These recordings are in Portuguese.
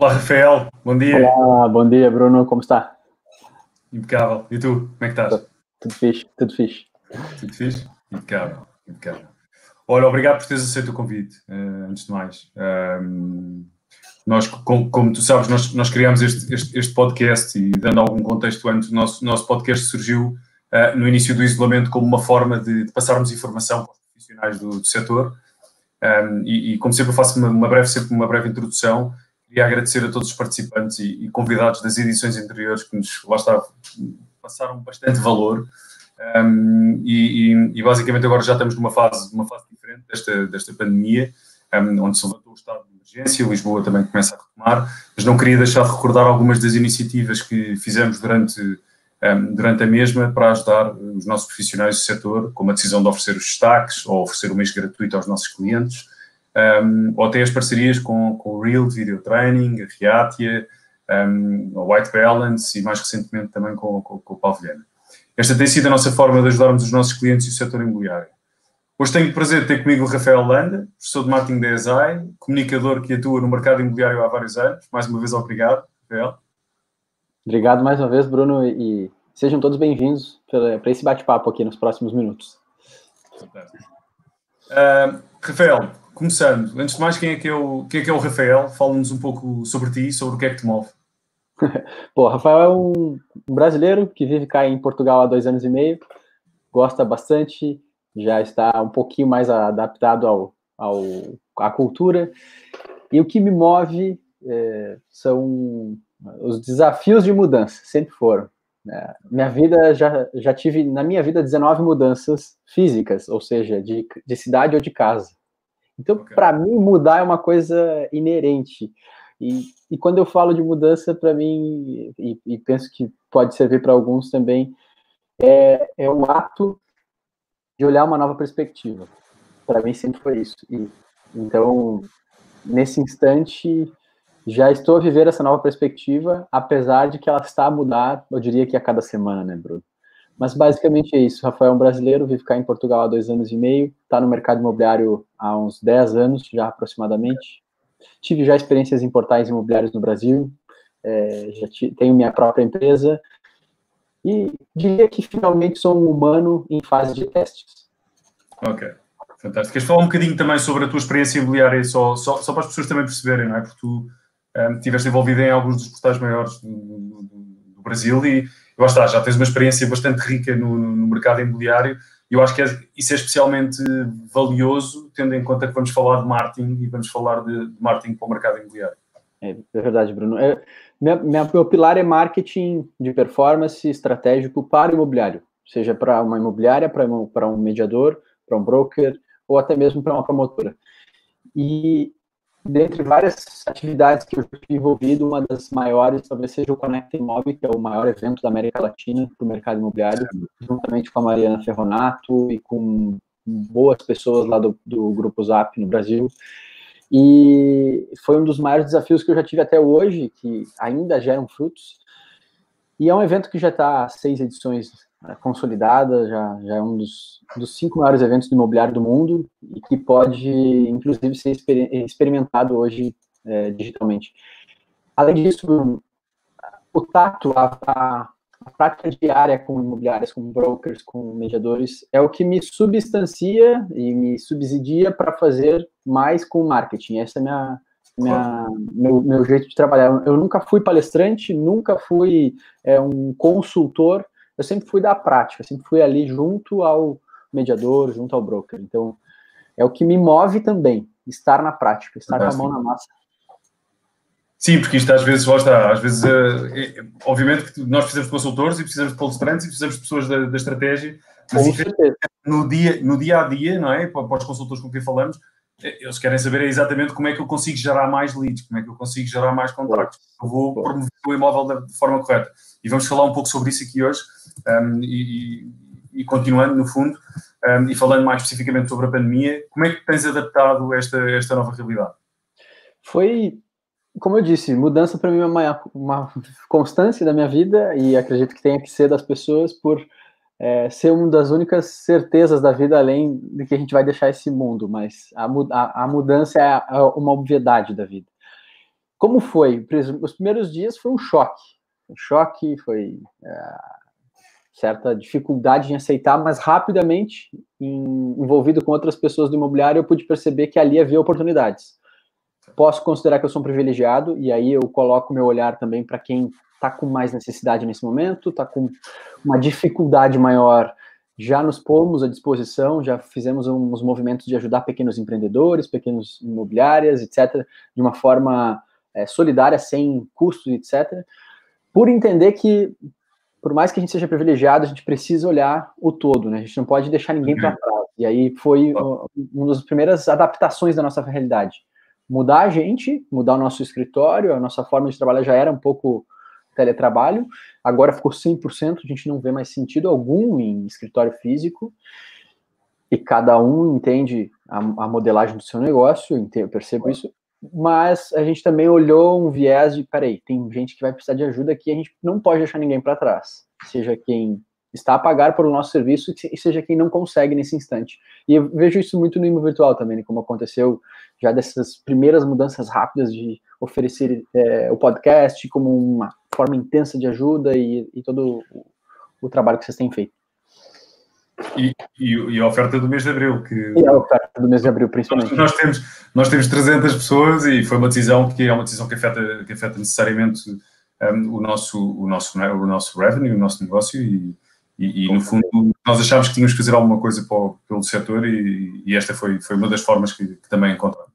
Olá, Rafael. Bom dia. Olá, bom dia, Bruno. Como está? Impecável. E tu? Como é que estás? Tudo fixe, tudo fixe. Tudo fixe? Impecável, impecável. Olha, obrigado por teres aceito o convite, uh, antes de mais. Um, nós, como, como, tu sabes, nós, nós criámos este, este, este, podcast e, dando algum contexto antes, o nosso, nosso podcast surgiu uh, no início do isolamento como uma forma de, de passarmos informação para os profissionais do, do setor. Um, e, e, como sempre, eu faço uma, uma, breve, sempre uma breve introdução Queria agradecer a todos os participantes e, e convidados das edições anteriores que nos, lá está, passaram bastante valor. Um, e, e, basicamente agora já estamos numa fase, numa fase diferente desta, desta pandemia, um, onde se levantou o estado de emergência, Lisboa também começa a retomar, mas não queria deixar de recordar algumas das iniciativas que fizemos durante, um, durante a mesma para ajudar os nossos profissionais do setor, como a decisão de oferecer os destaques ou oferecer o mês gratuito aos nossos clientes, um, ou até as parcerias com, com o Real Video Training, a Reatia, um, a White Balance e mais recentemente também com, com, com o Pavilhana. Esta tem sido a nossa forma de ajudarmos os nossos clientes e o setor imobiliário. Hoje tenho o prazer de ter comigo o Rafael Landa, professor de marketing da ESAI, comunicador que atua no mercado imobiliário há vários anos. Mais uma vez, obrigado, Rafael. Obrigado mais uma vez, Bruno, e sejam todos bem-vindos para esse bate-papo aqui nos próximos minutos. Uh, Rafael, começando, antes de mais, quem é que é o, quem é, que é o Rafael? Fala-nos um pouco sobre ti, sobre o que é que te move. Pô, Rafael é um brasileiro que vive cá em Portugal há dois anos e meio, gosta bastante, já está um pouquinho mais adaptado ao, ao, à cultura. E o que me move é, são os desafios de mudança, sempre foram. É, minha vida, já, já tive, na minha vida, 19 mudanças físicas, ou seja, de, de cidade ou de casa. Então, okay. para mim, mudar é uma coisa inerente. E, e quando eu falo de mudança, para mim, e, e, penso que pode servir para alguns também, é, é um ato de olhar uma nova perspectiva. Para mim, sempre foi isso. E, então, nesse instante, já estou a viver essa nova perspectiva, apesar de que ela está a mudar, eu diria que a cada semana, né, Bruno? Mas basicamente é isso. Rafael é um brasileiro, vive cá em Portugal há dois anos e meio, está no mercado imobiliário há uns 10 anos já aproximadamente. Tive já experiências em portais imobiliários no Brasil, é, já tenho minha própria empresa e diria que finalmente sou um humano em fase de testes. Ok, fantástico. Queres falar um bocadinho também sobre a tua experiência imobiliária, só, só, só para as pessoas também perceberem, não é? Porque tu um, estiveste envolvido em alguns dos portais maiores do, do, do Brasil e lá está, já tens uma experiência bastante rica no, no mercado imobiliário e eu acho que é, isso é especialmente valioso, tendo em conta que vamos falar de marketing e vamos falar de, de marketing para o mercado imobiliário. É, é verdade, Bruno. É, meu pilar é marketing de performance estratégico para o imobiliário, seja para uma imobiliária, para, para um mediador, para um broker ou até mesmo para uma promotora. E dentre várias atividades que eu tive envolvido, uma das maiores talvez seja o Conecta Imóvel, que é o maior evento da América Latina para o mercado imobiliário, juntamente com a Mariana Ferronato e com boas pessoas lá do, do Grupo Zap no Brasil. E foi um dos maiores desafios que eu já tive até hoje, que ainda geram frutos. E é um evento que já está seis edições consolidada, já, já é um dos, dos cinco maiores eventos de imobiliário do mundo e que pode, inclusive, ser exper experimentado hoje é, digitalmente. Além disso, o tato, a, a, a, prática diária com imobiliárias, com brokers, com mediadores, é o que me substancia e me subsidia para fazer mais com marketing. Essa é minha, minha, meu, meu jeito de trabalhar. Eu nunca fui palestrante, nunca fui é, um consultor, eu sempre fui da prática, sempre fui ali junto ao mediador, junto ao broker. Então, é o que me move também, estar na prática, estar com a mão na massa. Sim, porque isto às vezes, lá está, às vezes, é, obviamente que nós precisamos de consultores e precisamos de palestrantes e precisamos de pessoas da, da estratégia, mas no dia, no dia a dia, não é? Para, para os consultores com quem falamos, eles querem saber exatamente como é que eu consigo gerar mais leads, como é que eu consigo gerar mais contratos, eu vou promover o imóvel de forma correta. E vamos falar um pouco sobre isso aqui hoje, um, e, e, continuando no fundo, um, e falando mais especificamente sobre a pandemia, como é que tens adaptado esta, esta nova realidade? Foi, como eu disse, mudança para mim é uma, uma constância da minha vida, e acredito que tenha que ser das pessoas por é, ser uma das únicas certezas da vida, além de que a gente vai deixar esse mundo, mas a, a, a mudança é, é uma obviedade da vida. como foi? Os primeiros dias foi um choque. Um choque, foi é, certa dificuldade em aceitar, mas rapidamente, em, envolvido com outras pessoas do imobiliário, eu pude perceber que ali havia oportunidades. Posso considerar que eu sou um privilegiado, e aí eu coloco meu olhar também para quem está com mais necessidade nesse momento, está com uma dificuldade maior já nos pomos à disposição, já fizemos uns movimentos de ajudar pequenos empreendedores, pequenos imobiliárias, etc., de uma forma é, solidária, sem custos, etc., por entender que, por mais que a gente seja privilegiado, a gente precisa olhar o todo, né? A gente não pode deixar ninguém para trás. E aí foi uma das primeiras adaptações da nossa realidade. Mudar a gente, mudar o nosso escritório, a nossa forma de trabalhar já era um pouco teletrabalho, agora ficou 100%, a gente não vê mais sentido algum em escritório físico, e cada um entende a, a modelagem do seu negócio, eu percebo isso, mas a gente também olhou um viés de, peraí, tem gente que vai precisar de ajuda aqui, a gente não pode deixar ninguém para trás, seja quem está a pagar pelo nosso serviço e seja quem não consegue nesse instante. E eu vejo isso muito no IMO virtual também, né, como aconteceu já dessas primeiras mudanças rápidas de oferecer é, o podcast como uma forma intensa de ajuda e, e todo o, o, trabalho que vocês têm feito. E, e, e, a oferta do mês de abril. Que e a oferta do mês de abril, principalmente. Nós, nós, temos, nós temos 300 pessoas e foi uma decisão que é uma decisão que afeta, que afeta necessariamente um, o, nosso, o, nosso, o nosso revenue, o nosso negócio e, e, e, no fundo, nós achámos que tínhamos que fazer alguma coisa o, pelo setor e, e, esta foi, foi uma das formas que, que também encontramos.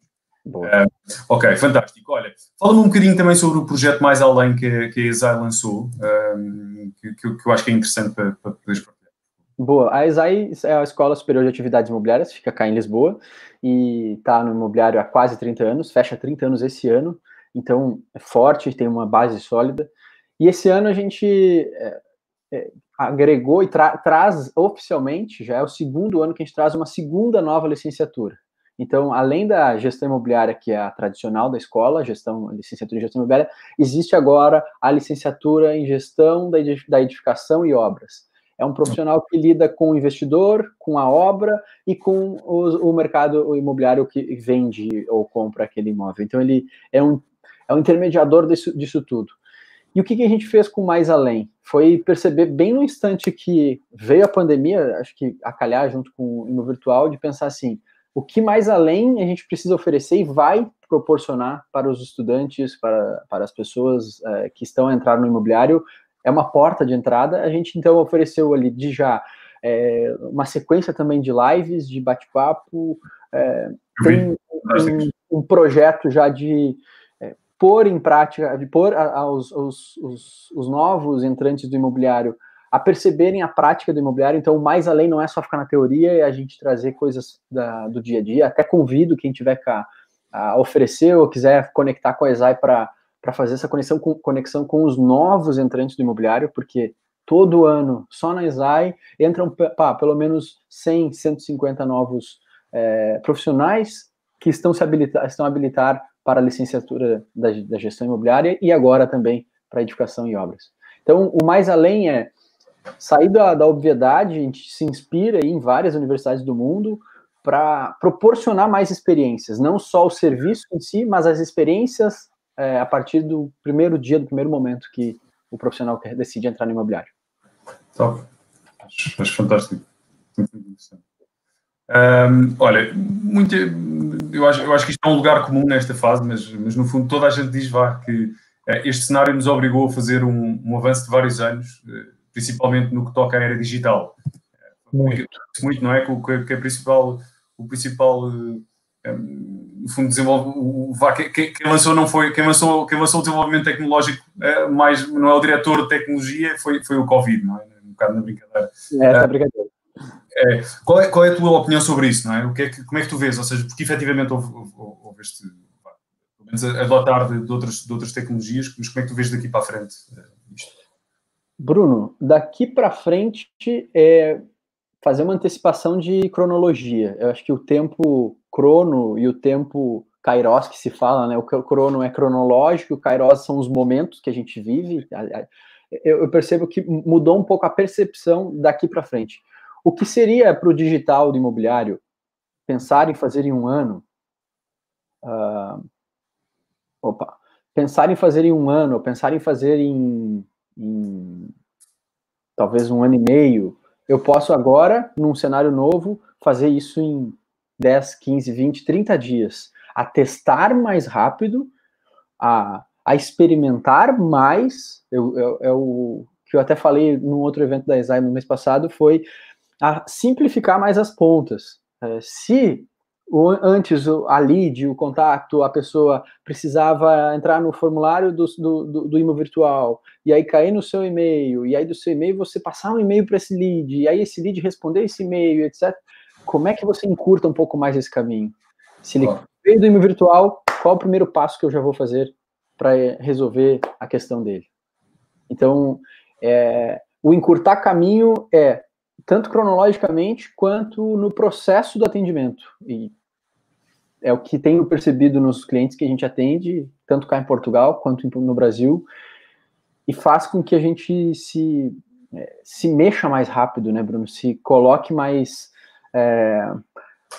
Uh, ok, fantástico. Olha, fala-me um bocadinho também sobre o projeto Mais Além que, que a ESAI lançou, uh, que, que, eu acho que é interessante para, para poderes partilhar. Boa, a ESAI é a Escola Superior de Atividades Imobiliárias, fica cá em Lisboa e está no imobiliário há quase 30 anos, fecha 30 anos esse ano, então é forte, tem uma base sólida. E esse ano a gente é, é, agregou e tra traz oficialmente, já é o segundo ano que a gente traz uma segunda nova licenciatura. Então, além da gestão imobiliária, que é a tradicional da escola, gestão, licenciatura em gestão imobiliária, existe agora a licenciatura em gestão da edificação e obras. É um profissional que lida com o investidor, com a obra e com o, o mercado imobiliário que vende ou compra aquele imóvel. Então, ele é um, é um intermediador disso, disso tudo. E o que, que, a gente fez com mais além? Foi perceber bem no instante que veio a pandemia, acho que a calhar junto com o Imo Virtual, de pensar assim, o que mais além a gente precisa oferecer e vai proporcionar para os estudantes, para, para as pessoas é, que estão a entrar no imobiliário, é uma porta de entrada. A gente então ofereceu ali de já é, uma sequência também de lives, de bate-papo, é, tem um, um, projeto já de pôr em prática, de pôr aos, aos, os, os novos entrantes do imobiliário a perceberem a prática do imobiliário. Então, mais além não é só ficar na teoria e a gente trazer coisas da, do dia a dia. Até convido quem tiver cá a oferecer ou quiser conectar com a ESAI para fazer essa conexão com, conexão com os novos entrantes do imobiliário, porque todo ano, só na ESAI, entram pá, pelo menos 100, 150 novos é, profissionais que estão se habilitar, estão habilitar para a licenciatura da, da gestão imobiliária e agora também para edificação e obras. Então, o mais além é sair da, da obviedade, a gente se inspira em várias universidades do mundo para proporcionar mais experiências, não só o serviço em si, mas as experiências é, a partir do primeiro dia, do primeiro momento que o profissional decide entrar no imobiliário. Top. Acho, acho fantástico. Muito interessante. Um, olha, muito, eu, acho, eu acho que isto é um lugar comum nesta fase, mas, mas no fundo toda a gente diz vá, que uh, este cenário nos obrigou a fazer um, um, avanço de vários anos, uh, principalmente no que toca à era digital. Muito. Muito, não é? Que, que a principal, o principal, uh, um, no fundo, desenvolve, o, o, quem, quem, lançou não foi, quem lançou, quem lançou o desenvolvimento tecnológico, mais, não é o diretor de tecnologia, foi, foi o Covid, não é? Um bocado na brincadeira. É, essa brincadeira. É, qual, é, qual é a tua opinião sobre isso, não é? O que é que, como é que tu vês? Ou seja, porque efetivamente houve, houve, houve este, pelo menos adotar de, de, outras, de outras tecnologias, mas como é que tu vês daqui para a frente eh, isto? Bruno, daqui para frente é fazer uma antecipação de cronologia. Eu acho que o tempo crono e o tempo kairos que se fala, né? O crono é cronológico, o kairos são os momentos que a gente vive. Eu percebo que mudou um pouco a percepção daqui para frente. O que seria para o digital do imobiliário pensar em fazer em um ano? Uh, opa, pensar em fazer em um ano, pensar em fazer em, em talvez um ano e meio, eu posso agora, num cenário novo, fazer isso em 10, 15, 20, 30 dias. A testar mais rápido, a, a experimentar mais. Eu, eu, eu, que eu até falei num outro evento da ESAI no mês passado foi a simplificar mais as pontas. É, se o, antes a lead, o contato, a pessoa precisava entrar no formulário do, do, do, do virtual, e aí cair no seu e-mail, e aí do seu e-mail você passar um e-mail para esse lead, e aí esse lead responder esse e-mail, etc. Como é que você encurta um pouco mais esse caminho? Se ele veio do e-mail virtual, qual o primeiro passo que eu já vou fazer para resolver a questão dele? Então, é, o encurtar caminho é tanto cronologicamente quanto no processo do atendimento. E é o que tenho percebido nos clientes que a gente atende, tanto cá em Portugal quanto no Brasil, e faz com que a gente se, é, se mexa mais rápido, né, Bruno? Se coloque mais. É,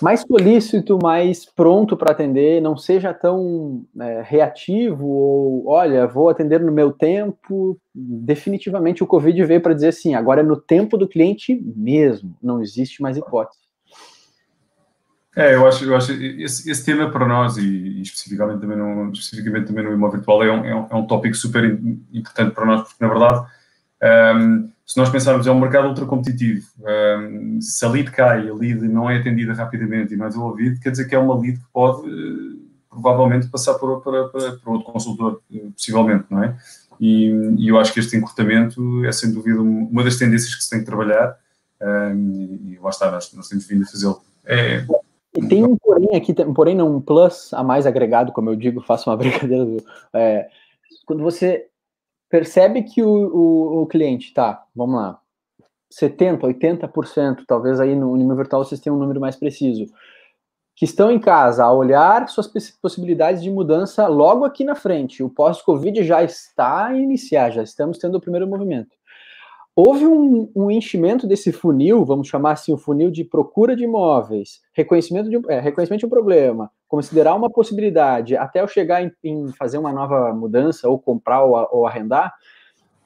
mais solícito, mais pronto para atender, não seja tão é, reativo ou, olha, vou atender no meu tempo. Definitivamente o Covid veio para dizer assim, agora é no tempo do cliente mesmo, não existe mais hipótese. É, eu acho, eu acho esse, esse tema para nós e, e, especificamente também no, especificamente também no imóvel virtual é um, é um, é um tópico super importante para nós, porque na verdade um, se nós pensarmos, é um mercado ultra competitivo. Um, se a lead cai, a lead não é atendida rapidamente e não é desenvolvida, quer dizer que é uma lead que pode uh, provavelmente passar para, para, para, outro consultor, uh, possivelmente, não é? E, e, eu acho que este encurtamento é sem dúvida uma das tendências que se tem que trabalhar um, e, lá está, nós, nós temos vindo a fazê-lo. É, e tem um porém aqui, porém não, um plus a mais agregado, como eu digo, faço uma brincadeira. É, quando você percebe que o, o, o cliente tá, vamos lá, 70%, 80%, talvez aí no nível virtual vocês tenham um número mais preciso, que estão em casa a olhar suas possibilidades de mudança logo aqui na frente. O pós-Covid já está a iniciar, já estamos tendo o primeiro movimento. Houve um, um, enchimento desse funil, vamos chamar assim, o funil de procura de imóveis, reconhecimento de, é, reconhecimento de um problema, considerar uma possibilidade, até eu chegar em, em fazer uma nova mudança, ou comprar ou, ou arrendar,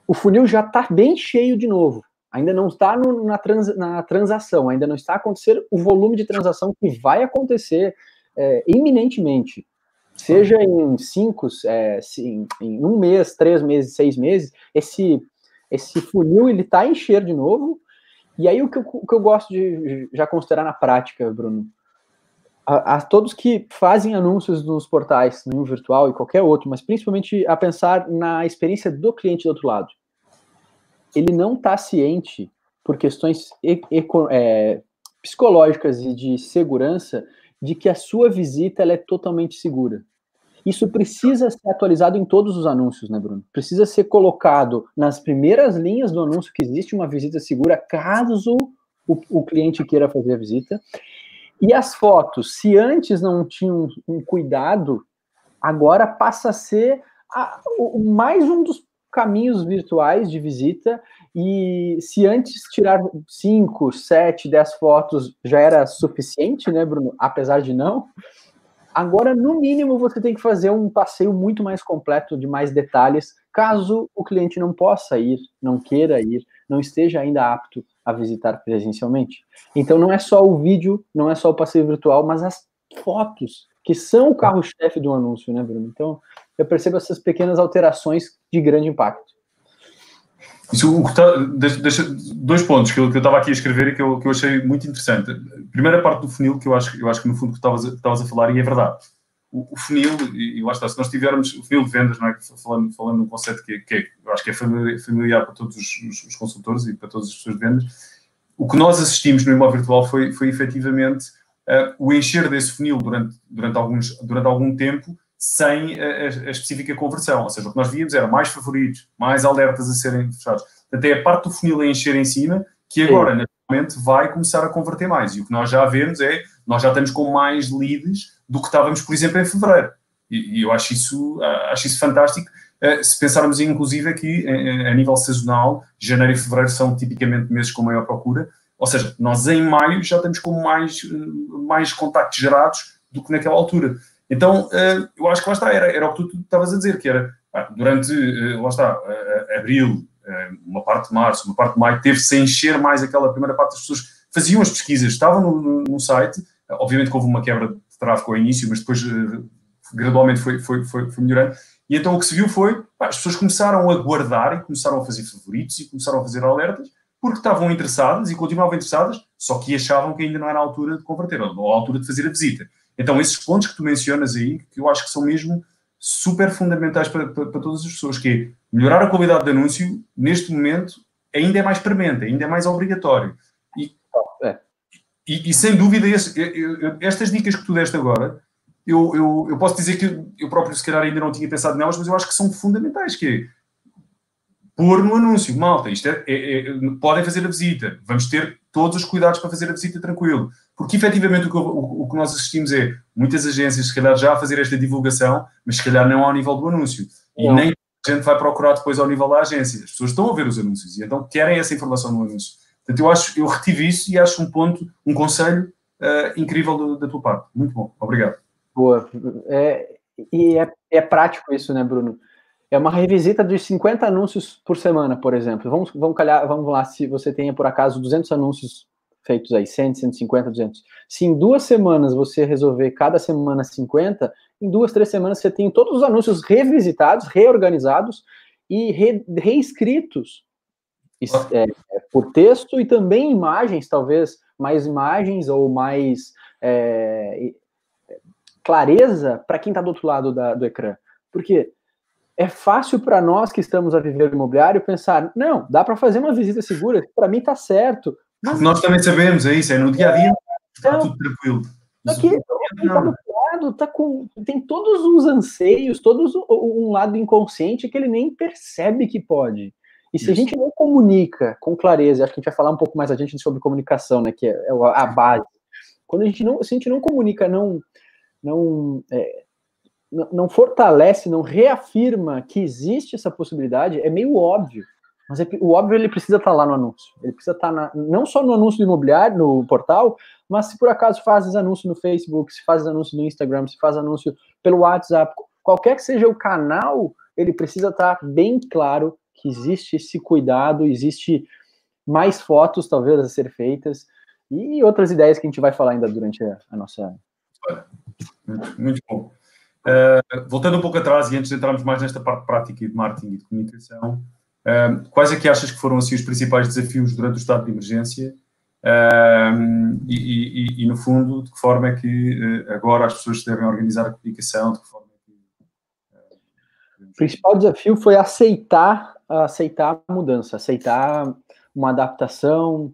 o funil já está bem cheio de novo. Ainda não está no, na, trans, na, transação, ainda não está acontecendo o volume de transação que vai acontecer é, iminentemente. Seja em cinco, é, em, em um mês, três meses, seis meses, esse esse funil ele tá a encher de novo. E aí o que eu, o que eu gosto de já considerar na prática, Bruno, a, a, todos que fazem anúncios nos portais, no virtual e qualquer outro, mas principalmente a pensar na experiência do cliente do outro lado. Ele não está ciente, por questões e, é, psicológicas e de segurança, de que a sua visita é totalmente segura. Isso precisa ser atualizado em todos os anúncios, né, Bruno? Precisa ser colocado nas primeiras linhas do anúncio que existe uma visita segura, caso o, o cliente queira fazer a visita. E as fotos, se antes não tinham um cuidado, agora passa a ser a, o, mais um dos caminhos virtuais de visita. E se antes tirar 5, 7, 10 fotos já era suficiente, né, Bruno? Apesar de não, Agora, no mínimo, você tem que fazer um passeio muito mais completo, de mais detalhes, caso o cliente não possa ir, não queira ir, não esteja ainda apto a visitar presencialmente. Então, não é só o vídeo, não é só o passeio virtual, mas as fotos, que são o carro-chefe do anúncio, né, Bruno? Então, eu percebo essas pequenas alterações de grande impacto. Isso, tá, deixa, dois pontos que eu, estava aqui a escrever e que eu, que eu achei muito interessante. Primeira parte do funil, que eu acho, eu acho que no fundo que estavas a falar, e é verdade. O, o, funil, e, lá está, se nós tivermos o funil de vendas, não é? falando, falando num conceito que, que é, eu acho que é familiar para todos os, os, consultores e para todas as pessoas de vendas, o que nós assistimos no imóvel virtual foi, foi efetivamente uh, o encher desse funil durante, durante, alguns, durante algum tempo sem a, a, específica conversão. Ou seja, o que nós víamos era mais favoritos, mais alertas a serem fechados. Portanto, é a parte do funil a encher em cima que agora, Sim. naturalmente, vai começar a converter mais. E o que nós já vemos é, nós já estamos com mais leads do que estávamos, por exemplo, em fevereiro. E, e eu acho isso, acho isso fantástico. Uh, se pensarmos, inclusive, aqui, a, a nível sazonal, janeiro e fevereiro são tipicamente meses com maior procura. Ou seja, nós em maio já estamos com mais, mais contactos gerados do que naquela altura. Então, eu acho que lá está, era, era o que tu estavas a dizer, que era, durante, lá está, abril, uma parte de março, uma parte de maio, teve-se a encher mais aquela primeira parte das pessoas faziam as pesquisas, estavam no, no, no site, obviamente que houve uma quebra de tráfego ao início, mas depois gradualmente foi, foi, foi, foi melhorando, e então o que se viu foi, pá, as pessoas começaram a guardar e começaram a fazer favoritos e começaram a fazer alertas, porque estavam interessadas e continuavam interessadas, só que achavam que ainda não era a altura de converter, ou a altura de fazer a visita. Então, esses pontos que tu mencionas aí, que eu acho que são mesmo super fundamentais para, para, para todas as pessoas, que é melhorar a qualidade de anúncio, neste momento, ainda é mais premente, ainda é mais obrigatório. E, e, sem dúvida, esse, estas dicas que tu deste agora, eu, eu, eu posso dizer que eu próprio, se calhar, ainda não tinha pensado nelas, mas eu acho que são fundamentais, que é pôr no anúncio, malta, isto é, é, é, podem fazer a visita, vamos ter todos os cuidados para fazer a visita tranquilo. Porque efetivamente o que, o, o que, nós assistimos é muitas agências, se calhar, já a fazer esta divulgação, mas se calhar não ao nível do anúncio. E não. nem a gente vai procurar depois ao nível da agência. As pessoas estão a ver os anúncios e então querem essa informação no anúncio. Portanto, eu acho, eu retive isso e acho um ponto, um conselho uh, incrível do, da tua parte. Muito bom, obrigado. Boa. É, e é, é prático isso, né, Bruno? É uma revisita de 50 anúncios por semana, por exemplo. Vamos, vamos, calhar, vamos lá, se você tenha, por acaso, 200 anúncios feitos aí, 100, 150, 200. Se em duas semanas você resolver cada semana 50, em duas, três semanas você tem todos os anúncios revisitados, reorganizados e re, reescritos é, por texto e também imagens, talvez mais imagens ou mais é, clareza para quem está do outro lado da, do ecrã. Porque é fácil para nós que estamos a viver imobiliário pensar, não, dá para fazer uma visita segura, para mim está certo. Mas... Nós também sabemos, é isso, é no dia a dia, está então, tudo tranquilo. Aqui, tá do lado, tá com, tem todos os anseios, todos um lado inconsciente que ele nem percebe que pode. E se isso. a gente não comunica com clareza, acho que a gente vai falar um pouco mais a gente sobre comunicação, né, que é, é a base. Quando a gente não, se a gente não comunica, não, não é, não fortalece, não reafirma que existe essa possibilidade, é meio óbvio. Mas é, o óbvio ele precisa estar lá no anúncio. Ele precisa estar na, não só no anúncio do imobiliário, no portal, mas se por acaso fazes anúncio no Facebook, se fazes anúncio no Instagram, se faz anúncio pelo WhatsApp, qualquer que seja o canal, ele precisa estar bem claro que existe esse cuidado, existe mais fotos talvez a ser feitas e outras ideias que a gente vai falar ainda durante a, a nossa. Muito bom. Uh, voltando um pouco atrás e antes de entrarmos mais nesta parte prática de marketing e de comunicação, uh, quais é que achas que foram assim os principais desafios durante o estado de emergência uh, e, e, e, no fundo, de que forma é que agora as pessoas devem organizar a comunicação, de que forma é que... o principal desafio foi aceitar, aceitar a mudança, aceitar uma adaptação,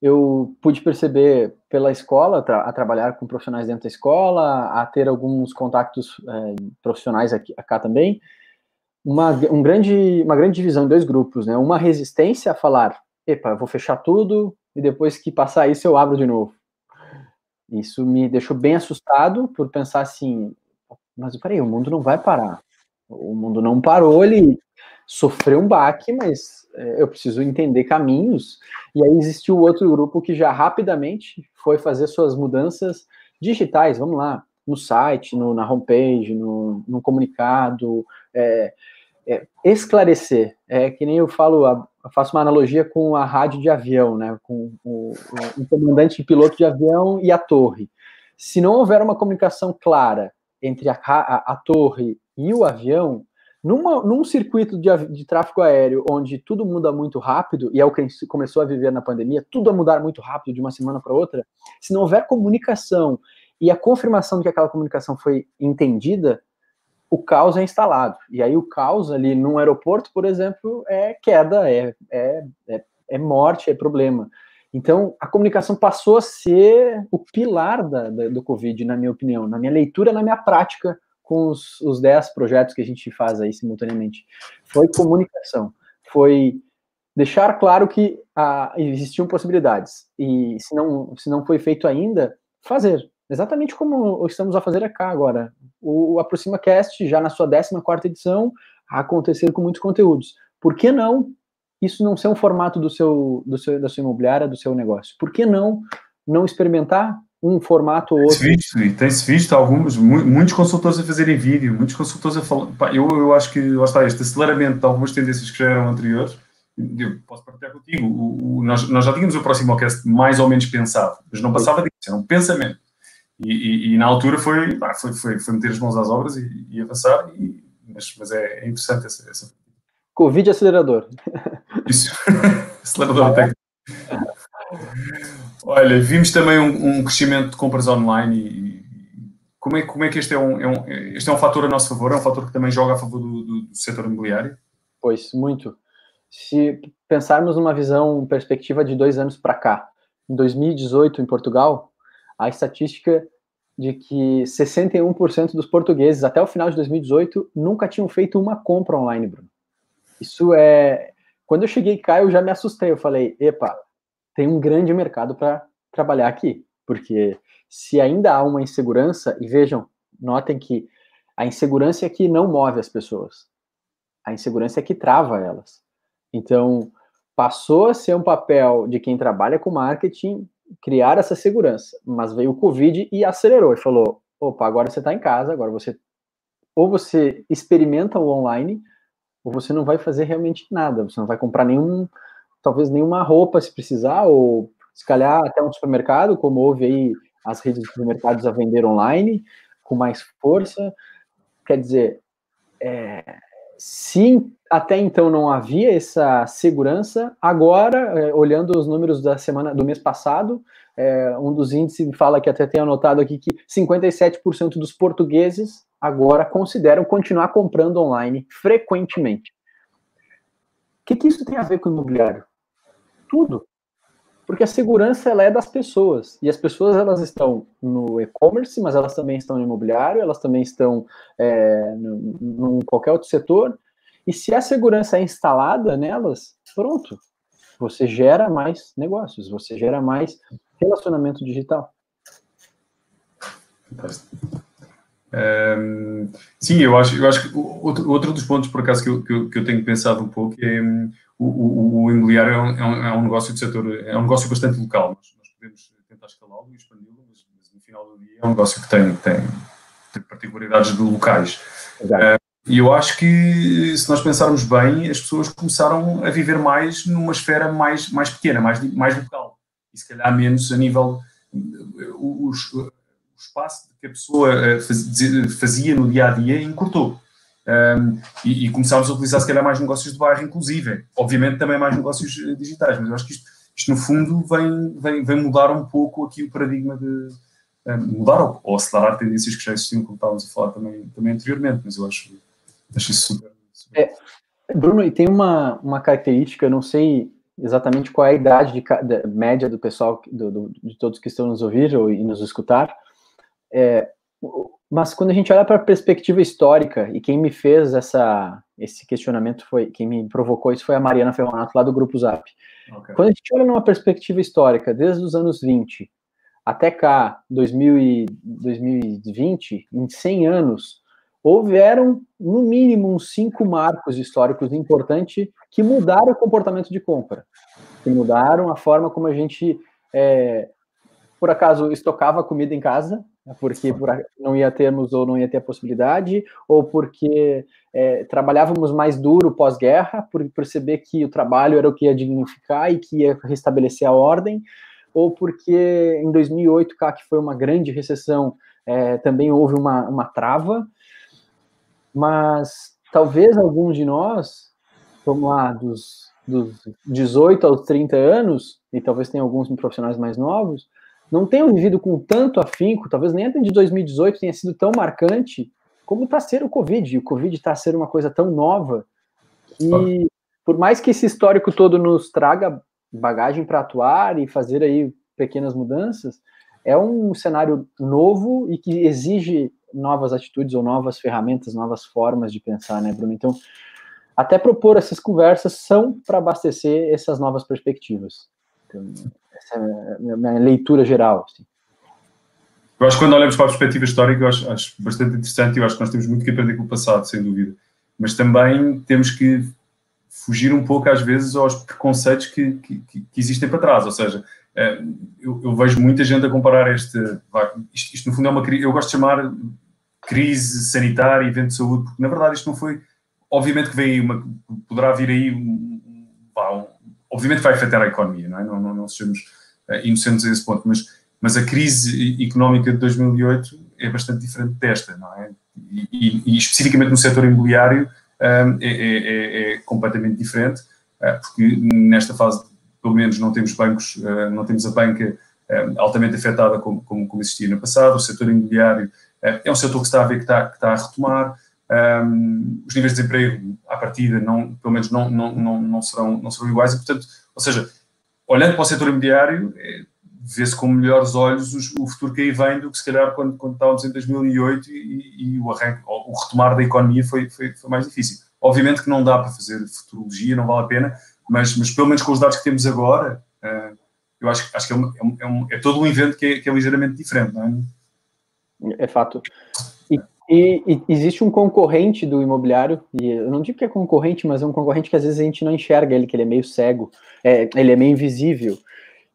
eu pude perceber pela escola, tra a trabalhar com profissionais dentro da escola, a ter alguns contatos é, profissionais aqui cá também, uma, um grande, uma grande divisão em dois grupos, né? Uma resistência a falar, epa, vou fechar tudo e depois que passar isso eu abro de novo. Isso me deixou bem assustado por pensar assim, mas peraí, o mundo não vai parar. O mundo não parou, ele sofreu um baque, mas é, eu preciso entender caminhos. E aí existiu outro grupo que já rapidamente foi fazer suas mudanças digitais, vamos lá, no site, no, na homepage, no, no comunicado, é, é, esclarecer. É que nem eu falo, eu faço uma analogia com a rádio de avião, né, com o, o, o comandante piloto de avião e a torre. Se não houver uma comunicação clara entre a, a, a torre e o avião, numa, num circuito de, de, tráfego aéreo onde tudo muda muito rápido, e é o que a gente começou a viver na pandemia, tudo a mudar muito rápido de uma semana para outra, se não houver comunicação e a confirmação de que aquela comunicação foi entendida, o caos é instalado. E aí o caos ali num aeroporto, por exemplo, é queda, é, é, é, é morte, é problema. Então, a comunicação passou a ser o pilar da, da, do Covid, na minha opinião, na minha leitura, na minha prática com os, os 10 projetos que a gente faz aí simultaneamente. Foi comunicação, foi deixar claro que ah, existiam possibilidades e se não, se não foi feito ainda, fazer. Exatamente como estamos a fazer cá agora. O, o Aproxima Cast, já na sua 14 edição, a acontecer com muitos conteúdos. Por que não isso não ser um formato do seu, do seu, da sua imobiliária, do seu negócio? Por que não não experimentar um formato ou outro. Tem-se visto, tem-se visto alguns, muitos consultores a fazerem vídeo, muitos consultores a falar. Pá, eu, eu acho que, lá está, este aceleramento de algumas tendências que já eram anteriores, eu posso partilhar contigo, o, o, nós, nós já tínhamos o próximo podcast mais ou menos pensado, mas não passava disso, era um pensamento. E, e, e na altura foi, pá, foi, foi, foi, meter as mãos às obras e, e avançar, mas, mas é, é interessante essa, essa. Covid acelerador. Isso, acelerador técnico. Olha, vimos também um, um, crescimento de compras online e, como é, como é que este é, um, é um, este é um fator a nosso favor? É um fator que também joga a favor do, do, do setor imobiliário? Pois, muito. Se pensarmos numa visão, perspectiva de dois anos para cá, em 2018 em Portugal, a estatística de que 61% dos portugueses até o final de 2018 nunca tinham feito uma compra online, Bruno. Isso é. Quando eu cheguei cá, eu já me assustei. Eu falei, epa, tem um grande mercado para trabalhar aqui, porque se ainda há uma insegurança, e vejam, notem que a insegurança é que não move as pessoas, a insegurança é que trava elas. Então, passou a ser um papel de quem trabalha com marketing criar essa segurança, mas veio o Covid e acelerou e falou: opa, agora você está em casa, agora você ou você experimenta o online, ou você não vai fazer realmente nada, você não vai comprar nenhum talvez nenhuma roupa se precisar, ou se calhar até um supermercado, como houve aí as redes de supermercados a vender online, com mais força. Quer dizer, é, se até então não havia essa segurança, agora, é, olhando os números da semana do mês passado, é, um dos índices fala que até tem anotado aqui que 57% dos portugueses agora consideram continuar comprando online frequentemente. O que, que isso tem a ver com o imobiliário? Tudo. Porque a segurança ela é das pessoas. E as pessoas elas estão no e-commerce, mas elas também estão no imobiliário, elas também estão é, em qualquer outro setor. E se a segurança é instalada nelas, pronto. Você gera mais negócios, você gera mais relacionamento digital. Um, sim, eu acho, eu acho que outro, outro dos pontos, por acaso, que eu, que eu, que eu tenho pensado um pouco é o, o, o imobiliário é um, é um, negócio de setor, é um negócio bastante local. Nós, nós podemos tentar escalá-lo e expandi-lo, mas, mas, no final do dia é um negócio que tem, tem, tem particularidades de locais. Uh, e eu acho que, se nós pensarmos bem, as pessoas começaram a viver mais numa esfera mais, mais pequena, mais, mais local. E se calhar menos a nível. O, o, o espaço que a pessoa eh, fazia no dia a dia encurtou. Um, e, e, começámos a utilizar se calhar mais negócios de bairro, inclusive. Obviamente também mais negócios eh, digitais, mas eu acho que isto, isto no fundo vem, vem, vem mudar um pouco aqui o paradigma de um, mudar ou, ou, acelerar tendências que já existiam, como estávamos a falar também, também anteriormente, mas eu acho, acho isso super. super... É, Bruno, e tem uma, uma característica, não sei exatamente qual é a idade de, de média do pessoal, do, do, de todos que estão nos ouvir ou, e nos escutar, é, mas quando a gente olha para a perspectiva histórica, e quem me fez essa, esse questionamento foi, quem me provocou isso foi a Mariana Ferronato, lá do Grupo Zap. Okay. Quando a gente olha numa perspectiva histórica, desde os anos 20 até cá, 2000 e, 2020, em 100 anos, houveram, no mínimo, uns cinco marcos históricos importantes que mudaram o comportamento de compra, que mudaram a forma como a gente, é, por acaso, estocava comida em casa, porque não ia termos ou não ia ter a possibilidade, ou porque é, trabalhávamos mais duro pós-guerra, por perceber que o trabalho era o que ia dignificar e que ia restabelecer a ordem, ou porque em 2008, cá, que foi uma grande recessão, é, também houve uma, uma trava, mas talvez alguns de nós, vamos lá, dos, dos 18 aos 30 anos, e talvez tenha alguns profissionais mais novos, não tenham vivido com tanto afinco, talvez nem até de 2018 tenha sido tão marcante como está sendo o Covid. E o Covid está sendo uma coisa tão nova que, por mais que esse histórico todo nos traga bagagem para atuar e fazer aí pequenas mudanças, é um cenário novo e que exige novas atitudes ou novas ferramentas, novas formas de pensar, né, Bruno? Então, até propor essas conversas são para abastecer essas novas perspectivas. Essa é a minha, leitura geral. Assim. Eu acho que quando olhamos para a perspectiva histórica, eu acho, acho bastante interessante e eu acho que nós temos muito que aprender com o passado, sem dúvida. Mas também temos que fugir um pouco, às vezes, aos preconceitos que, que, que existem para trás. Ou seja, eu, eu, vejo muita gente a comparar este. Isto, isto, no fundo, é uma crise. Eu gosto de chamar crise sanitária, evento de saúde, porque na verdade isto não foi. Obviamente que aí uma. Poderá vir aí. Um, um, obviamente vai afetar a economia, não é? Não, não, não sejamos inocentes a esse ponto, mas, mas a crise económica de 2008 é bastante diferente desta, não é? E, e, especificamente no setor imobiliário um, é, é, é, é, completamente diferente, uh, porque nesta fase, pelo menos, não temos bancos, uh, não temos a banca altamente afetada como, como, como, existia no passado, o setor imobiliário é um setor que está a ver que está, que está a retomar, um, os níveis de desemprego, à partida, não, pelo menos não, não, não, não, serão, não serão iguais, e, portanto, ou seja, olhando para o setor imobiliário, é, vê-se com melhores olhos os, o futuro que aí vem do que se calhar quando, quando estávamos em 2008 e, e o arranque, o retomar da economia foi, foi, foi, mais difícil. Obviamente que não dá para fazer futurologia, não vale a pena, mas, mas pelo menos com os dados que temos agora, uh, eu acho, acho que é, um, é, um, é, todo um evento que é, que é ligeiramente diferente, não é? É fato. E, existe um concorrente do imobiliário, e eu não digo que é concorrente, mas é um concorrente que às vezes a gente não enxerga ele, que ele é meio cego, é, ele é meio invisível,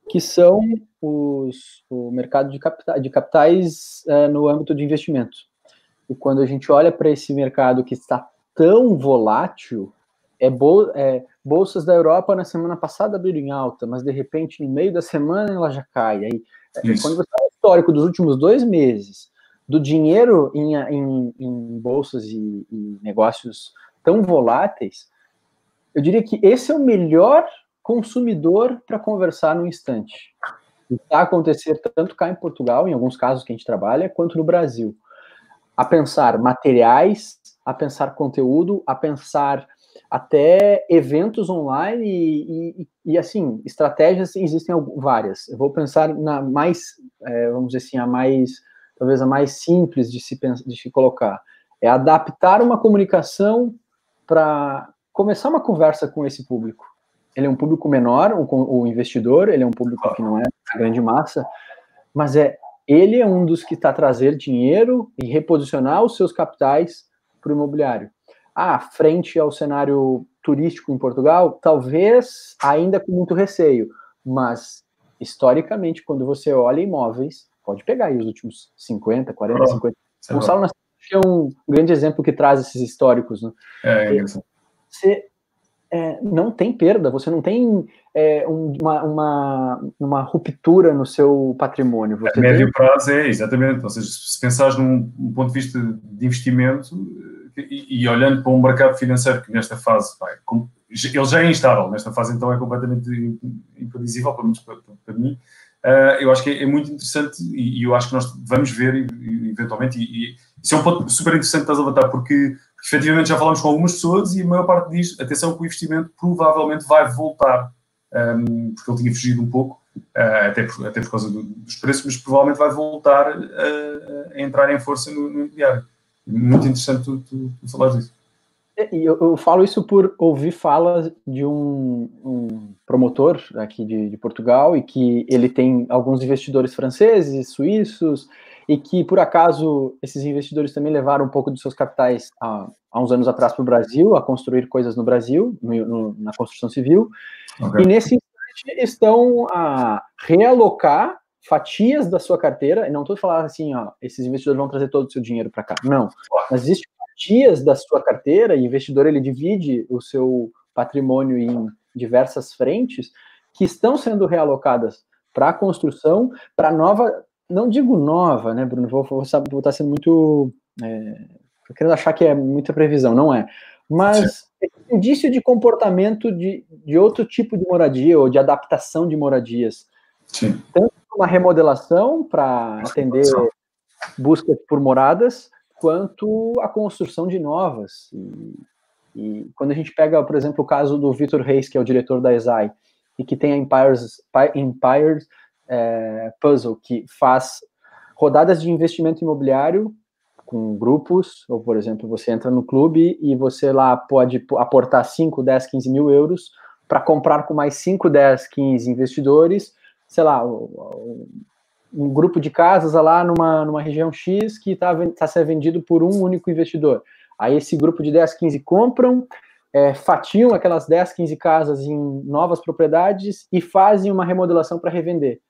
que são os, o mercado de, capitais, de capitais uh, no âmbito de investimento. E quando a gente olha para esse mercado que está tão volátil, é, bol é, bolsas da Europa na semana passada abriram em alta, mas de repente no meio da semana ela já cai. Aí, é, quando você olha o histórico dos últimos dois meses do dinheiro em, em, em bolsas e, e negócios tão voláteis, eu diria que esse é o melhor consumidor para conversar no instante. Está a acontecer tanto cá em Portugal, em alguns casos que a gente trabalha, quanto no Brasil. A pensar materiais, a pensar conteúdo, a pensar até eventos online e, e, e assim, estratégias existem várias. Eu vou pensar na mais, é, vamos dizer assim, a mais, talvez a mais simples de se, de se colocar. É adaptar uma comunicação para começar uma conversa com esse público ele é um público menor, o, o investidor, ele é um público que não é grande massa, mas é ele é um dos que está trazer dinheiro e reposicionar os seus capitais para o imobiliário. Ah, frente ao cenário turístico em Portugal, talvez ainda com muito receio, mas historicamente, quando você olha imóveis, pode pegar aí os últimos 50, 40, 50. O Gonçalo é um grande exemplo que traz esses históricos. Né? É, é você é, não tem perda, você não tem é, uma, uma, uma, ruptura no seu patrimônio. Você a médio tem... prazo é, exatamente. Ou seja, se pensares num, num ponto de vista de investimento e, e, olhando para um mercado financeiro que nesta fase, vai, com, ele já é instável, nesta fase então é completamente imprevisível, pelo menos para, para mim. Uh, eu acho que é, é muito interessante e, e, eu acho que nós vamos ver eventualmente, e, e isso é um ponto super interessante que estás a levantar, porque efetivamente já falamos com algumas pessoas e a maior parte diz, atenção que o investimento provavelmente vai voltar, um, porque ele tinha fugido um pouco, uh, até, por, até por causa do, dos preços, mas provavelmente vai voltar a, a entrar em força no, no imobiliário. Muito interessante tu, tu, tu falar disso. E eu, eu, falo isso por ouvir falas de um, um promotor aqui de, de, Portugal e que ele tem alguns investidores franceses, suíços, e que, por acaso, esses investidores também levaram um pouco dos seus capitais há, há uns anos atrás para o Brasil, a construir coisas no Brasil, no, no, na construção civil, okay. e nesse instante estão a realocar fatias da sua carteira, e não estou falando assim, ó, esses investidores vão trazer todo o seu dinheiro para cá, não, mas existem fatias da sua carteira, e o investidor ele divide o seu patrimônio em diversas frentes, que estão sendo realocadas para a construção, para nova não digo nova, né, Bruno? Vou, vou, vou estar sendo muito. É, querendo achar que é muita previsão, não é. Mas indício de comportamento de, de outro tipo de moradia ou de adaptação de moradias. Sim. Tanto uma remodelação para atender buscas por moradas, quanto a construção de novas. E, e, quando a gente pega, por exemplo, o caso do Vitor Reis, que é o diretor da ESAI, e que tem a Empires, Empires é, Puzzle, que faz rodadas de investimento imobiliário com grupos, ou por exemplo, você entra no clube e você lá pode aportar 5, 10, 15 mil euros para comprar com mais 5, 10, 15 investidores, sei lá, um grupo de casas lá numa, numa região X que está tá sendo vendido por um único investidor. Aí esse grupo de 10, 15 compram, é, fatiam aquelas 10, 15 casas em novas propriedades e fazem uma remodelação para revender.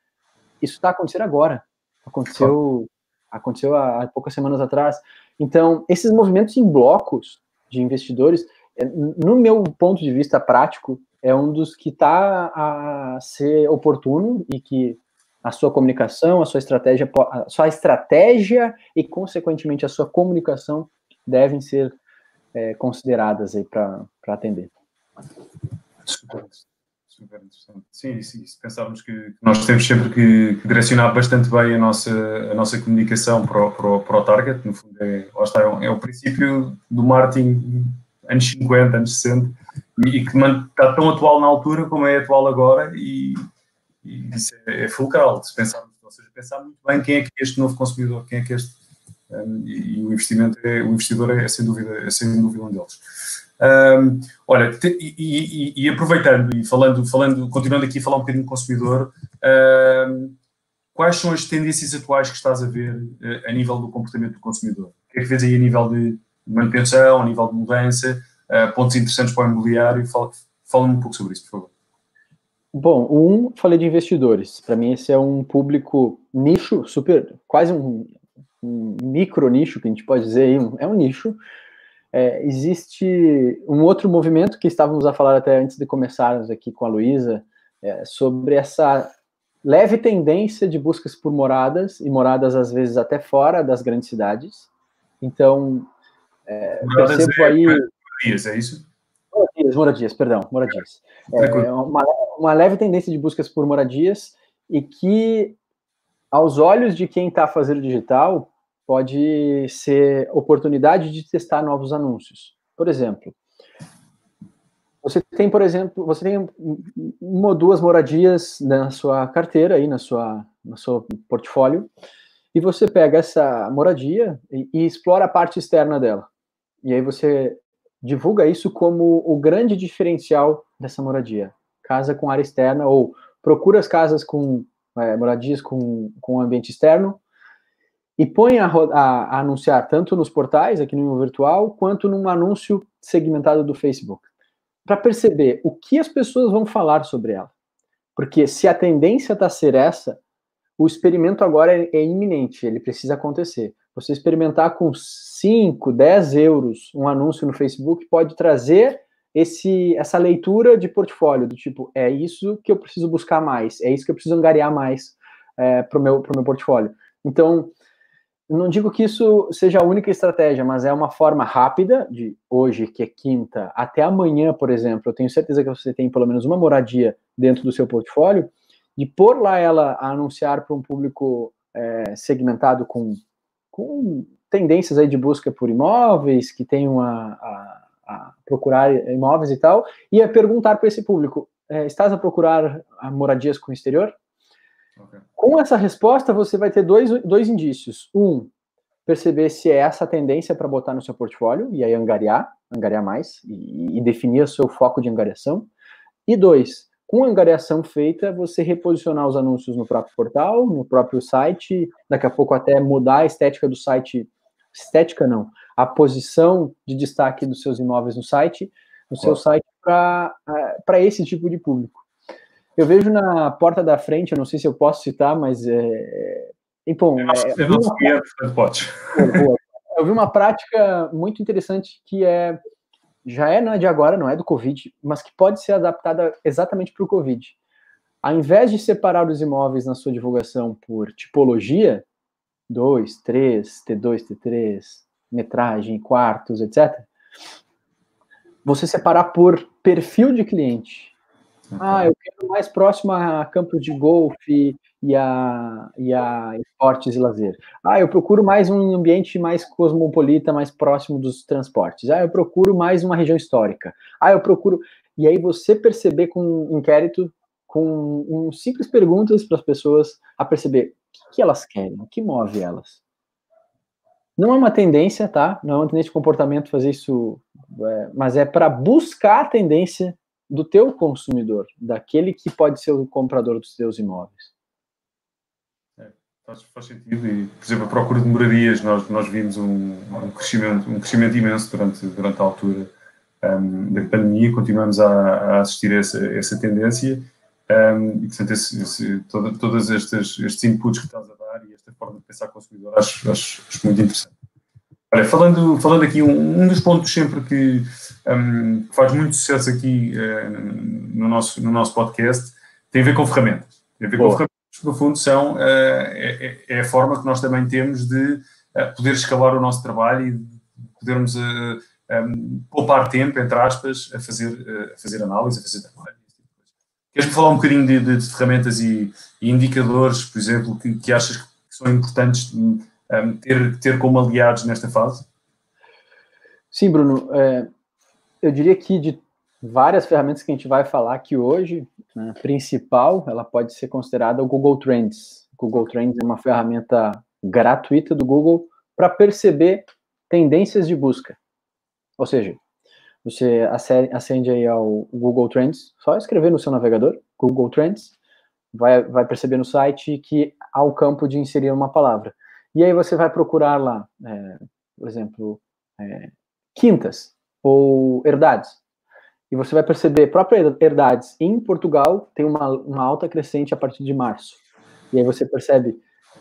Isso está acontecendo agora. Aconteceu, aconteceu há, há poucas semanas atrás. Então, esses movimentos em blocos de investidores, é, no meu ponto de vista prático, é um dos que está a ser oportuno e que a sua comunicação, a sua estratégia, a sua estratégia e, consequentemente, a sua comunicação devem ser é, consideradas aí para atender. Super, interessante. Sim, sim, se pensarmos que nós temos sempre que, direcionar bastante bem a nossa, a nossa comunicação para o, para, o, para o target, no fundo é, está, é, o, é o princípio do marketing anos 50, anos 60, e que está tão atual na altura como é atual agora, e, e isso é, é fulcral, se pensarmos, ou seja, pensar muito bem quem é que é este novo consumidor, quem é que é este e, o investimento é, o investidor é, sem dúvida é sem dúvida um deles. Um, olha, te, e, e, e, aproveitando e falando, falando, continuando aqui a falar um bocadinho do consumidor, um, quais são as tendências atuais que estás a ver uh, a nível do comportamento do consumidor? O que é que vês aí a nível de manutenção, a nível de mudança, uh, pontos interessantes para o imobiliário? Fala-me fala um pouco sobre isso, por favor. Bom, um, falei de investidores. Para mim, esse é um público nicho, super, quase um um micro nicho, que a gente pode dizer, é um nicho. É, existe um outro movimento que estávamos a falar até antes de começarmos aqui com a Luísa, é, sobre essa leve tendência de buscas por moradas, e moradas às vezes até fora das grandes cidades. Então, é, percebo é, aí... Moradias, é isso? Moradias, moradias, perdão, moradias. É, uma, uma leve tendência de buscas por moradias e que, aos olhos de quem está fazendo digital, pode ser oportunidade de testar novos anúncios. Por exemplo, você tem, por exemplo, você tem uma ou duas moradias na sua carteira aí, na sua, no seu portfólio, e você pega essa moradia e, e explora a parte externa dela. E aí você divulga isso como o grande diferencial dessa moradia. Casa com área externa, ou procura as casas com é, moradias com, com ambiente externo, e põe a, a, a, anunciar tanto nos portais, aqui no virtual, quanto num anúncio segmentado do Facebook, para perceber o que as pessoas vão falar sobre ela. Porque se a tendência está a ser essa, o experimento agora é, é, iminente, ele precisa acontecer. Você experimentar com 5, 10 euros um anúncio no Facebook pode trazer esse, essa leitura de portfólio, do tipo, é isso que eu preciso buscar mais, é isso que eu preciso angariar mais é, para o meu, meu portfólio. Então, não digo que isso seja a única estratégia, mas é uma forma rápida de hoje, que é quinta, até amanhã, por exemplo. Eu tenho certeza que você tem pelo menos uma moradia dentro do seu portfólio, de pôr lá ela a anunciar para um público é, segmentado com, com tendências aí de busca por imóveis, que tenham a, a, a procurar imóveis e tal, e a perguntar para esse público: é, estás a procurar moradias com o exterior? Okay. Com essa resposta, você vai ter dois, dois indícios. Um, perceber se é essa a tendência para botar no seu portfólio, e aí angariar, angariar mais, e, e definir o seu foco de angariação. E dois, com a angariação feita, você reposicionar os anúncios no próprio portal, no próprio site, daqui a pouco até mudar a estética do site, estética não, a posição de destaque dos seus imóveis no site, no seu site para eh, esse tipo de público. Eu vejo na porta da frente, eu não sei se eu posso citar, mas é. Bom, é, é, uma, pode. Eu vi uma prática muito interessante que é já é não é de agora, não é do Covid, mas que pode ser adaptada exatamente para o Covid. Ao invés de separar os imóveis na sua divulgação por tipologia, 2, 3, T2, T3, metragem, quartos, etc., você separar por perfil de cliente. Ah, eu quero mais próximo a campos de golfe e a, e a esportes e lazer. Ah, eu procuro mais um ambiente mais cosmopolita, mais próximo dos transportes. Ah, eu procuro mais uma região histórica. Ah, eu procuro. E aí você perceber com um inquérito, com um simples perguntas para as pessoas a perceber o que, que elas querem, o que move elas. Não é uma tendência, tá? Não é uma tendência de comportamento fazer isso, é, mas é para buscar a tendência do teu consumidor, daquele que pode ser o comprador dos teus imóveis. É, faz, faz, sentido e, por exemplo, a procura de moradias, nós, nós vimos um, um, crescimento, um crescimento imenso durante, durante a altura um, da pandemia, continuamos a, a assistir a essa, essa tendência um, e, portanto, esse, esse, todo, todos estes, estes inputs que estás a dar e esta forma de pensar consumidor acho, acho, acho muito interessante. Olha, falando, falando aqui, um, um dos pontos sempre que um, faz muito sucesso aqui uh, no, nosso, no nosso podcast tem a ver com ferramentas. Tem a ver Boa. com ferramentas que, no fundo, são, uh, é, é, a forma que nós também temos de uh, poder escalar o nosso trabalho e podermos um, poupar tempo, entre aspas, a fazer, a fazer análise, a fazer trabalho. Queres-me falar um bocadinho de, de, de ferramentas e, e, indicadores, por exemplo, que, que achas que são importantes um, ter, ter como aliados nesta fase? Sim, Bruno. É, eu diria que de várias ferramentas que a gente vai falar aqui hoje, né, a principal, ela pode ser considerada o Google Trends. O Google Trends é uma ferramenta gratuita do Google para perceber tendências de busca. Ou seja, você acende aí ao Google Trends, só escrever no seu navegador, Google Trends, vai, vai perceber no site que há o campo de inserir uma palavra. E aí você vai procurar lá, é, por exemplo, é, quintas ou herdades. E você vai perceber, próprias herdades em Portugal tem uma, uma alta crescente a partir de março. E aí você percebe,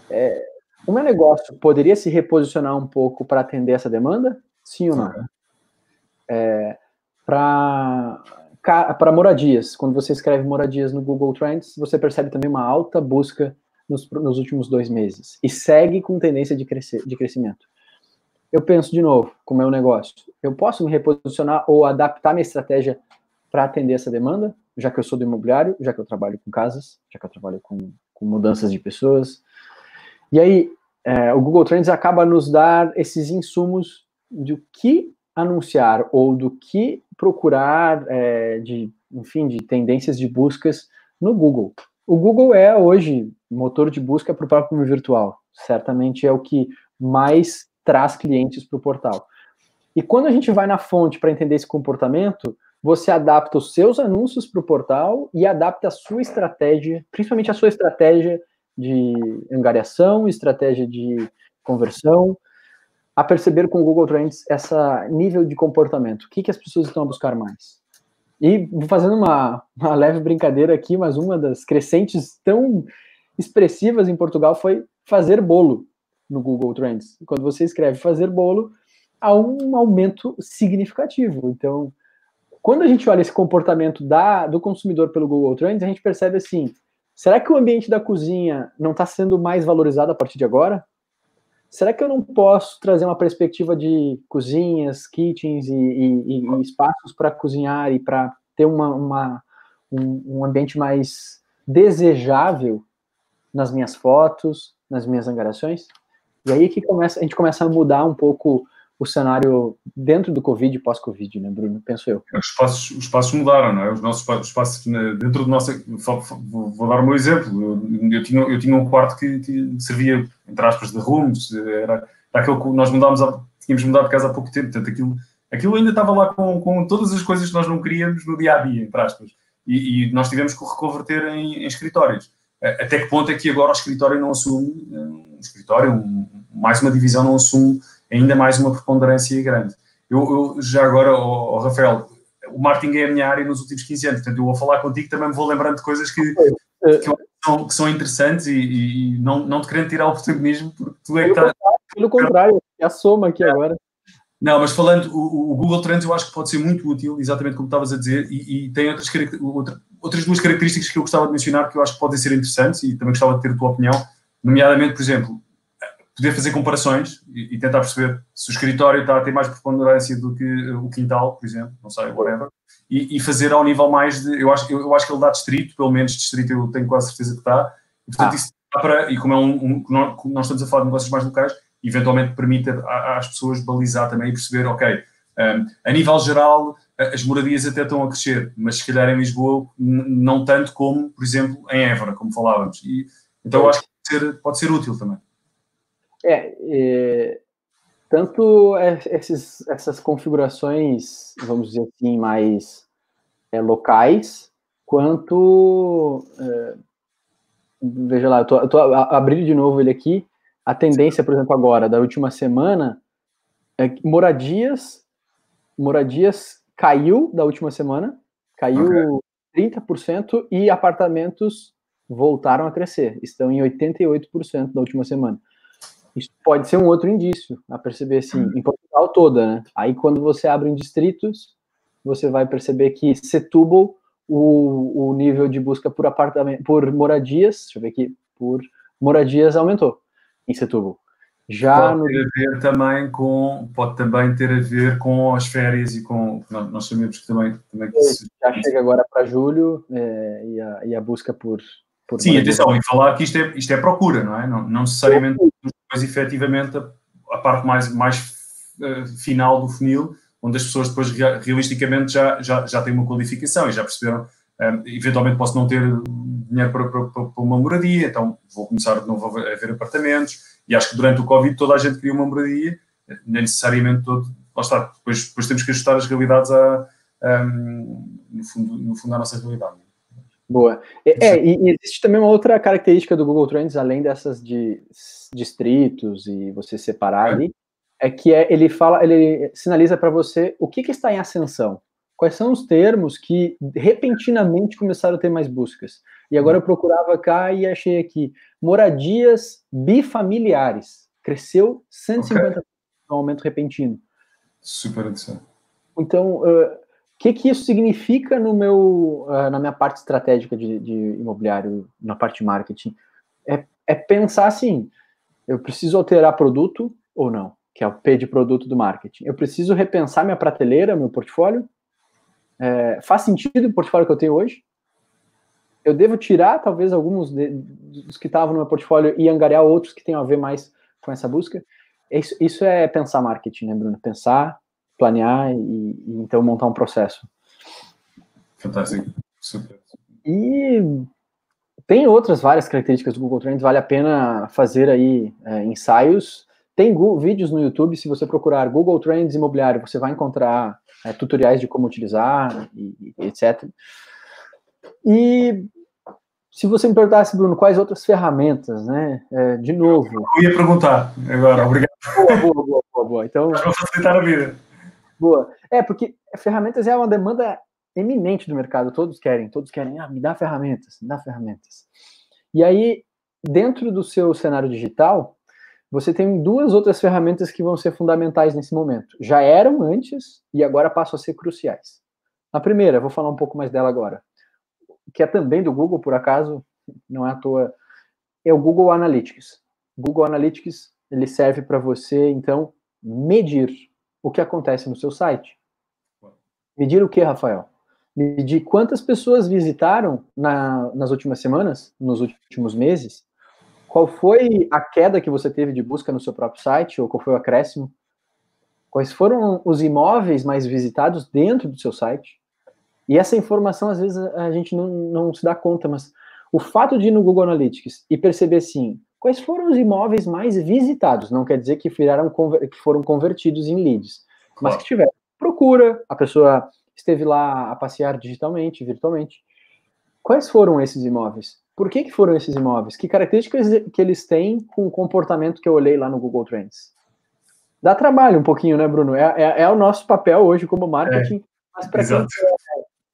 é, o meu negócio poderia se reposicionar um pouco para atender essa demanda? Sim ou não? É, para moradias, quando você escreve moradias no Google Trends, você percebe também uma alta busca nos, nos últimos dois meses e segue com tendência de, crescer, de crescimento. Eu penso de novo com o meu negócio, eu posso me reposicionar ou adaptar minha estratégia para atender essa demanda, já que eu sou do imobiliário, já que eu trabalho com casas, já que eu trabalho com, com mudanças de pessoas. E aí, é, o Google Trends acaba nos dar esses insumos do que anunciar ou do que procurar é, de, enfim, de tendências de buscas no Google. O Google é hoje motor de busca para o próprio virtual. Certamente é o que mais traz clientes para o portal. E quando a gente vai na fonte para entender esse comportamento, você adapta os seus anúncios para o portal e adapta a sua estratégia, principalmente a sua estratégia de angariação, estratégia de conversão, a perceber com o Google Trends essa nível de comportamento. O que, que as pessoas estão a buscar mais? E fazendo uma, uma leve brincadeira aqui, mas uma das crescentes tão expressivas em Portugal foi fazer bolo no Google Trends. Quando você escreve fazer bolo, há um aumento significativo. Então, quando a gente olha esse comportamento da, do consumidor pelo Google Trends, a gente percebe assim: será que o ambiente da cozinha não está sendo mais valorizado a partir de agora? Será que eu não posso trazer uma perspectiva de cozinhas, kitchens e, e, e espaços para cozinhar e para ter uma, uma um, um, ambiente mais desejável nas minhas fotos, nas minhas angariações? E aí que começa, a gente começa a mudar um pouco o cenário dentro do Covid e pós-Covid, né, Bruno? Penso eu. Os espaços, os mudaram, não é? Os nossos espaços dentro do nosso. Vou, dar o meu exemplo. Eu, eu, tinha, eu tinha um quarto que, que servia, entre aspas, de rooms, era, era que nós mudámos, tínhamos mudado de casa há pouco tempo, portanto aquilo, aquilo ainda estava lá com, com todas as coisas que nós não queríamos no dia a dia, entre aspas. E, e nós tivemos que reconverter em, em, escritórios. Até que ponto é que agora o escritório não assume, um escritório, um, mais uma divisão não assume ainda mais uma preponderância grande. Eu, eu já agora, oh, oh, Rafael, o marketing é a minha área nos últimos 15 anos, portanto, eu vou falar contigo também me vou lembrando de coisas que, que, são, que são, interessantes e, e, não, não te querendo tirar o oportunismo, porque tu é que está. Pelo contrário, é a soma aqui é. agora. Não, mas falando, o, o, Google Trends eu acho que pode ser muito útil, exatamente como estavas a dizer, e, e tem outras, outra, outras duas características que eu gostava de mencionar que eu acho que podem ser interessantes e também gostava de ter a tua opinião, nomeadamente, por exemplo, poder fazer comparações e, e, tentar perceber se o escritório está a ter mais preponderância do que o quintal, por exemplo, não sei, whatever, e, e fazer ao nível mais de. Eu acho, eu, eu, acho que ele dá distrito, pelo menos distrito eu tenho quase certeza que está, e portanto ah. isso dá para. E como, é um, um, como nós estamos a falar de negócios mais locais, eventualmente permite às pessoas balizar também e perceber, ok, um, a nível geral as moradias até estão a crescer, mas se calhar em Lisboa não tanto como, por exemplo, em Évora, como falávamos. E, então eu acho que pode ser, pode ser útil também. É, é tanto esses, essas configurações, vamos dizer assim, mais é, locais, quanto. É, veja lá, eu estou abrindo de novo ele aqui. A tendência, por exemplo, agora, da última semana, é que moradias, moradias caiu da última semana, caiu okay. 30% e apartamentos voltaram a crescer, estão em 88% da última semana. Isso pode ser um outro indício a perceber, assim, em Portugal toda, né? Aí quando você abre em distritos, você vai perceber que Setúbal, o, o nível de busca por apartamento, por moradias, deixa eu ver aqui, por moradias aumentou em Setúbal. Já pode ter a ver também com pode também ter a ver com as férias e com nós sabemos que também, também que se... já chega agora para julho é, e, a, e a busca por, por sim atenção e falar que isto é isto é procura não é não, não necessariamente mas efetivamente a, a parte mais mais uh, final do funil onde as pessoas depois realisticamente já já já têm uma qualificação e já perceberam um, eventualmente posso não ter dinheiro para, para, para, uma moradia, então vou começar de novo a ver apartamentos. E acho que durante o Covid toda a gente queria uma moradia, nem necessariamente todo. Lá está, depois, depois temos que ajustar as realidades a, um, no, fundo, no fundo à nossa realidade. Boa. É, é, e existe também uma outra característica do Google Trends, além dessas de distritos e você separar é. ali, é que é, ele fala, ele sinaliza para você o que, que está em ascensão quais são os termos que repentinamente começaram a ter mais buscas. E agora eu procurava cá e achei aqui moradias bifamiliares. Cresceu 150% okay. no aumento repentino. Super interessante. Então, uh, que, que isso significa no meu, uh, na minha parte estratégica de, de, imobiliário, na parte de marketing? É, é pensar assim, eu preciso alterar produto ou não? Que é o P de produto do marketing. Eu preciso repensar minha prateleira, meu portfólio? É, faz sentido o portfólio que eu tenho hoje? Eu devo tirar, talvez, alguns de, dos que estavam no meu portfólio e angariar outros que tenham a ver mais com essa busca? Isso, isso é pensar marketing, né, Bruno? Pensar, planear e, e então montar um processo. Fantástico. Super. E tem outras várias características do Google Trends, vale a pena fazer aí é, ensaios. Tem Google, vídeos no YouTube, se você procurar Google Trends imobiliário, você vai encontrar é, tutoriais de como utilizar, e, e, etc. E se você me perguntasse, Bruno, quais outras ferramentas, né? É, de novo. Eu ia perguntar agora, obrigado. Boa, boa, boa, boa. boa. Então, Para facilitar a vida. Boa. É, porque ferramentas é uma demanda eminente do mercado, todos querem, todos querem, ah, me dá ferramentas, me dá ferramentas. E aí, dentro do seu cenário digital, você tem duas outras ferramentas que vão ser fundamentais nesse momento. Já eram antes e agora passam a ser cruciais. A primeira, vou falar um pouco mais dela agora, que é também do Google, por acaso, não é à toa, é o Google Analytics. Google Analytics, ele serve para você, então, medir o que acontece no seu site. Medir o que, Rafael? Medir quantas pessoas visitaram na, nas últimas semanas, nos últimos meses, qual foi a queda que você teve de busca no seu próprio site, ou qual foi o acréscimo? Quais foram os imóveis mais visitados dentro do seu site? E essa informação, às vezes, a gente não, não se dá conta, mas o fato de ir no Google Analytics e perceber, assim, quais foram os imóveis mais visitados, não quer dizer que, viraram, que foram convertidos em leads, mas que tiveram procura, a pessoa esteve lá a passear digitalmente, virtualmente. Quais foram esses imóveis? Por que, que foram esses imóveis? Que características que eles têm com o comportamento que eu olhei lá no Google Trends? Dá trabalho um pouquinho, né, Bruno? É, é, é o nosso papel hoje como marketing, é, mas para quem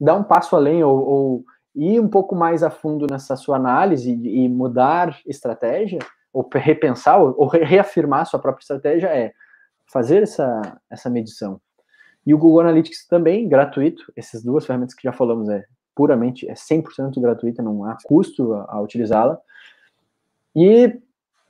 dar um passo além ou, ou, ir um pouco mais a fundo nessa sua análise e mudar estratégia, ou repensar, ou, reafirmar sua própria estratégia, é fazer essa, essa medição. E o Google Analytics também, gratuito, essas duas ferramentas que já falamos, é puramente, é 100% gratuita, não há custo a, a utilizá-la. E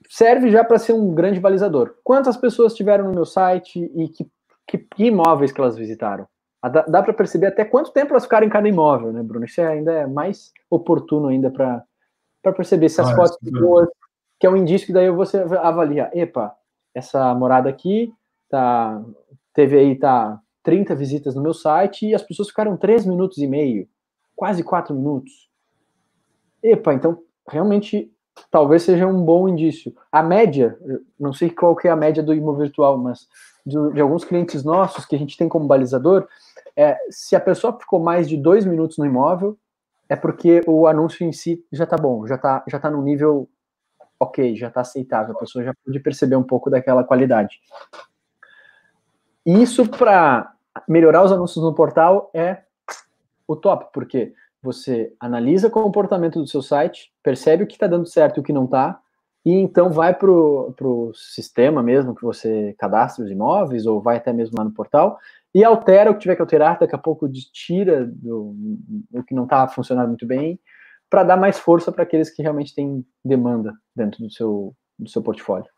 serve já para ser um grande balizador. Quantas pessoas tiveram no meu site e que, que, que imóveis que elas visitaram? Dá, dá para perceber até quanto tempo elas ficaram em cada imóvel, né, Bruno? Isso é, ainda é mais oportuno ainda para perceber se as ah, fotos é boas, que é um indício que daí você avalia, epa, essa morada aqui tá, teve aí tá 30 visitas no meu site e as pessoas ficaram 3 minutos e meio quase quatro minutos. Epa, então realmente talvez seja um bom indício. A média, não sei qual que é a média do imóvel virtual, mas de, de, alguns clientes nossos que a gente tem como balizador, é, se a pessoa ficou mais de dois minutos no imóvel, é porque o anúncio em si já está bom, já está já tá no nível ok, já está aceitável, a pessoa já pode perceber um pouco daquela qualidade. Isso para melhorar os anúncios no portal é o top, porque você analisa o comportamento do seu site, percebe o que está dando certo e o que não está, e então vai para o sistema mesmo que você cadastra os imóveis, ou vai até mesmo lá no portal, e altera o que tiver que alterar, daqui a pouco tira do, o que não está funcionando muito bem, para dar mais força para aqueles que realmente têm demanda dentro do seu, do seu portfólio.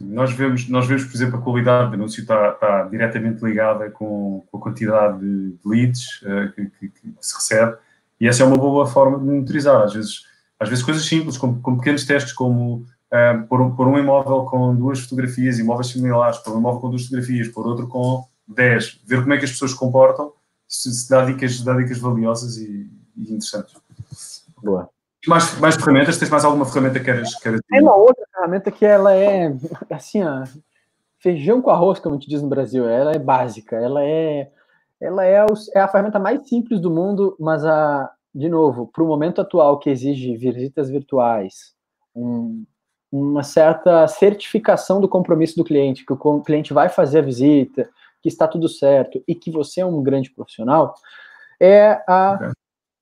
Nós vemos, nós vemos, por exemplo, a qualidade do anúncio está, está diretamente ligada com, com, a quantidade de leads uh, que, que, que, se recebe e essa é uma boa forma de monitorizar. Às vezes, às vezes coisas simples, como, como pequenos testes, como uh, pôr, um, pôr um imóvel com duas fotografias, imóveis similares, pôr um imóvel com duas fotografias, pôr outro com dez, ver como é que as pessoas se comportam, se, se dá, dicas, dá dicas valiosas e, e interessantes. Boa. Mais, mais ferramentas? Tens mais alguma ferramenta que queres, queres Tem uma outra ferramenta que ela é, assim, ó, feijão com arroz, como a gente diz no Brasil. Ela é básica, ela é, ela é, o, é a ferramenta mais simples do mundo, mas, a, de novo, para o momento atual que exige visitas virtuais, um, uma certa certificação do compromisso do cliente, que o cliente vai fazer a visita, que está tudo certo e que você é um grande profissional, é a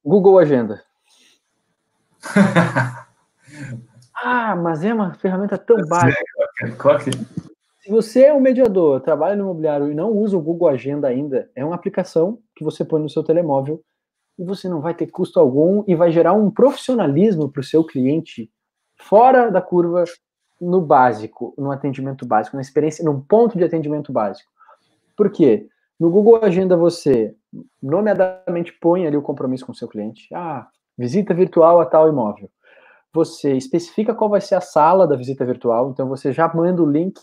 Google Agenda. ah, mas é uma ferramenta tão básica. Claro que... Se você é um mediador, trabalha no imobiliário e não usa o Google Agenda ainda, é uma aplicação que você põe no seu telemóvel e você não vai ter custo algum e vai gerar um profissionalismo para o seu cliente fora da curva no básico, no atendimento básico, na experiência, num ponto de atendimento básico. Por quê? No Google Agenda você nomeadamente põe ali o compromisso com o seu cliente. Ah, visita virtual a tal imóvel. Você especifica qual vai ser a sala da visita virtual, então você já manda o link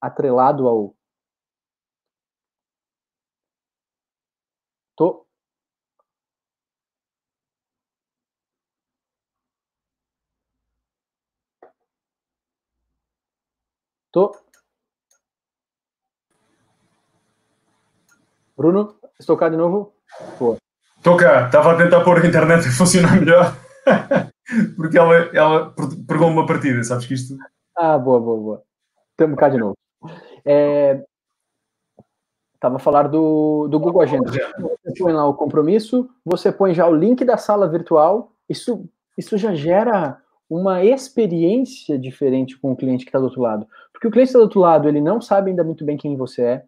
atrelado ao. Tô. Tô. Bruno, estou cá de novo? Boa. Estou cá, estava a tentar pôr a internet a funcionar melhor, porque ela, ela pegou uma partida, sabes que isto. Ah, boa, boa, boa. Estamos cá de novo. É, Estava a falar do, do Google Agenda. Você põe lá o compromisso, você põe já o link da sala virtual, isso, isso já gera uma experiência diferente com o cliente que está do outro lado. Porque o cliente está do outro lado, ele não sabe ainda muito bem quem você é,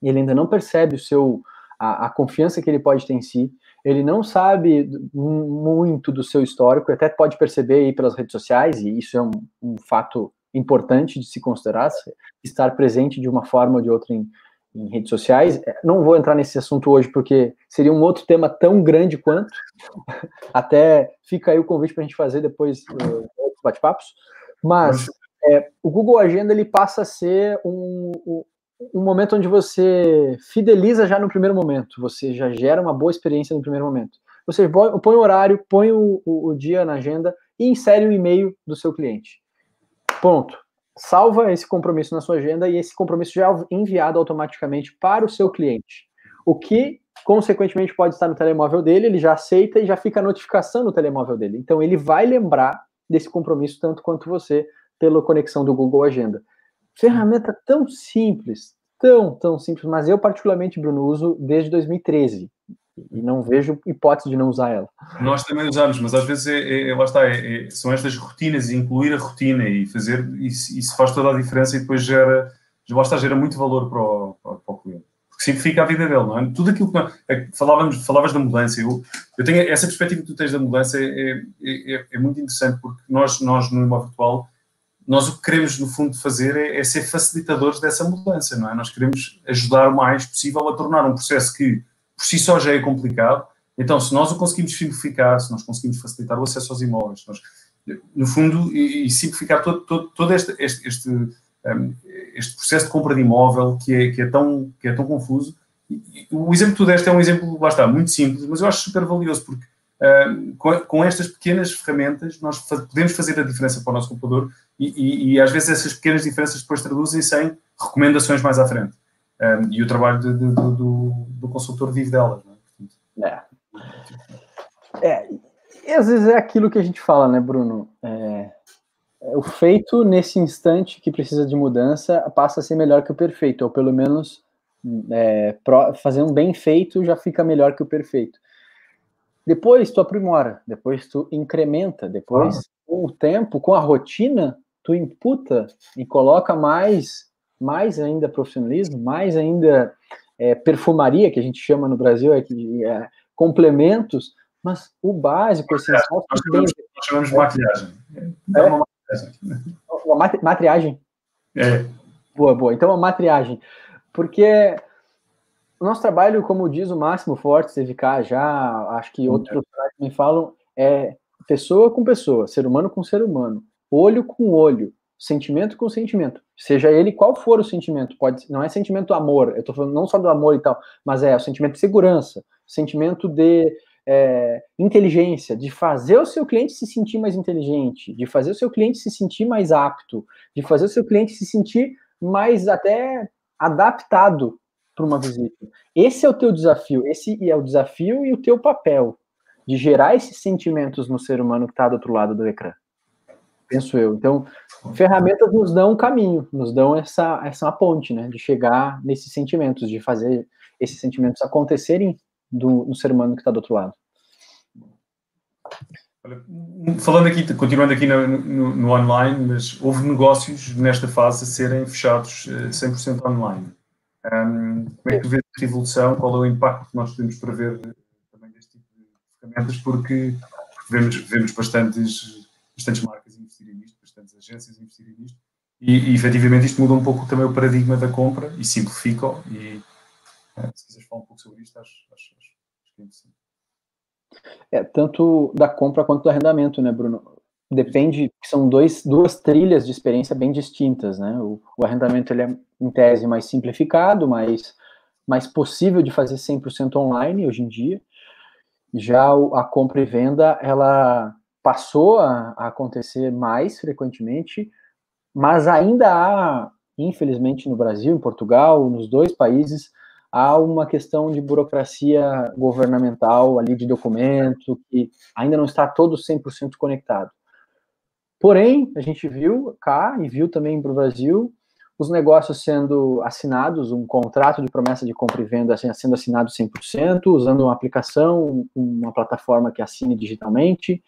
ele ainda não percebe o seu, a, a, confiança que ele pode ter em si, ele não sabe muito do seu histórico, até pode perceber aí pelas redes sociais, e isso é um, um fato importante de se considerar, estar presente de uma forma ou de outra em, em, redes sociais. É, não vou entrar nesse assunto hoje, porque seria um outro tema tão grande quanto. Até fica aí o convite para a gente fazer depois uh, bate-papos. Mas é, o Google Agenda ele passa a ser um, um momento onde você fideliza já no primeiro momento, você já gera uma boa experiência no primeiro momento. Você põe o horário, põe o, o, o dia na agenda e insere o e-mail do seu cliente. Ponto. Salva esse compromisso na sua agenda e esse compromisso já é enviado automaticamente para o seu cliente. O que, consequentemente, pode estar no telemóvel dele, ele já aceita e já fica a notificação no telemóvel dele. Então, ele vai lembrar desse compromisso tanto quanto você pela conexão do Google Agenda. Ferramenta tão simples, tão, tão simples, mas eu particularmente, Bruno, uso desde 2013 e não vejo hipótese de não usar ela. Nós também usamos, mas às vezes é, é, lá está, é, é, são estas rotinas e incluir a rotina e fazer isso, isso, faz toda a diferença e depois gera, lá está, gera muito valor para o, para, para o cliente. Simplifica a vida dele, não é? Tudo aquilo que é, falávamos, falavas da mudança, eu, eu tenho essa perspectiva que tu tens da mudança é, é, é muito interessante porque nós, nós no imóvel virtual nós o que queremos, no fundo, fazer é, é, ser facilitadores dessa mudança, não é? Nós queremos ajudar o mais possível a tornar um processo que, por si só, já é complicado. Então, se nós o conseguimos simplificar, se nós conseguimos facilitar o acesso aos imóveis, nós, no fundo, e, e simplificar todo, todo, todo este, este, este, um, este, processo de compra de imóvel que é, que é, tão, que é tão confuso. O exemplo que tu deste é um exemplo, lá está, muito simples, mas eu acho super valioso, porque Uh, com, com, estas pequenas ferramentas nós podemos fazer a diferença para o nosso computador e, e, e, às vezes essas pequenas diferenças depois traduzem-se em recomendações mais à frente. Um, e o trabalho de, de, de, do, do, consultor vive delas. É? É. é. às vezes é aquilo que a gente fala, né, Bruno? É, é, o feito nesse instante que precisa de mudança passa a ser melhor que o perfeito, ou pelo menos é, pro, fazendo bem feito já fica melhor que o perfeito. Depois tu aprimora, depois tu incrementa, depois ah. com o tempo, com a rotina, tu imputa e coloca mais, mais ainda profissionalismo, mais ainda é, perfumaria, que a gente chama no Brasil, é, é, complementos, mas o básico, o essencial... Nós chamamos, nós chamamos de maquilhagem. É, uma maquiagem. Uma matriagem. É. Boa, boa. Então, uma matriagem. Porque o nosso trabalho, como diz o Máximo Forte, CVK, já acho que outros profissionais me falam, é pessoa com pessoa, ser humano com ser humano, olho com olho, sentimento com sentimento, seja ele qual for o sentimento, pode não é sentimento do amor, eu estou falando não só do amor e tal, mas é o sentimento de segurança, sentimento de é, inteligência, de fazer o seu cliente se sentir mais inteligente, de fazer o seu cliente se sentir mais apto, de fazer o seu cliente se sentir mais até adaptado para uma visita. Esse é o teu desafio, esse é o desafio e o teu papel de gerar esses sentimentos no ser humano que está do outro lado do ecrã. Penso eu. Então, ferramentas nos dão um caminho, nos dão essa, essa ponte, né, de chegar nesses sentimentos, de fazer esses sentimentos acontecerem do, no ser humano que está do outro lado. Falando aqui, continuando aqui no, no, no, online, mas houve negócios nesta fase a serem fechados 100% eh, online. Um, como é que tu vês esta evolução? Qual é o impacto que nós podemos prever eh, também deste tipo de ferramentas? Porque vemos, vemos bastantes, bastantes marcas agências investirem nisto, e, e efetivamente isto muda um pouco também o paradigma da compra e simplifica. E eh, se quiseres falar um pouco sobre isto, acho, acho, acho, que é interessante. É, tanto da compra quanto do arrendamento, né, Bruno? Depende, são dois, duas trilhas de experiência bem distintas, né? O, o arrendamento, ele é, em tese, mais simplificado, mais, mais possível de fazer 100% online hoje em dia. Já a compra e venda, ela passou a, acontecer mais frequentemente, mas ainda há, infelizmente, no Brasil, em Portugal, nos dois países, há uma questão de burocracia governamental ali de documento que ainda não está todo 100% conectado. Porém, a gente viu cá e viu também para o Brasil os negócios sendo assinados, um contrato de promessa de compra e venda sendo assinado 100%, usando uma aplicação, uma plataforma que assine digitalmente,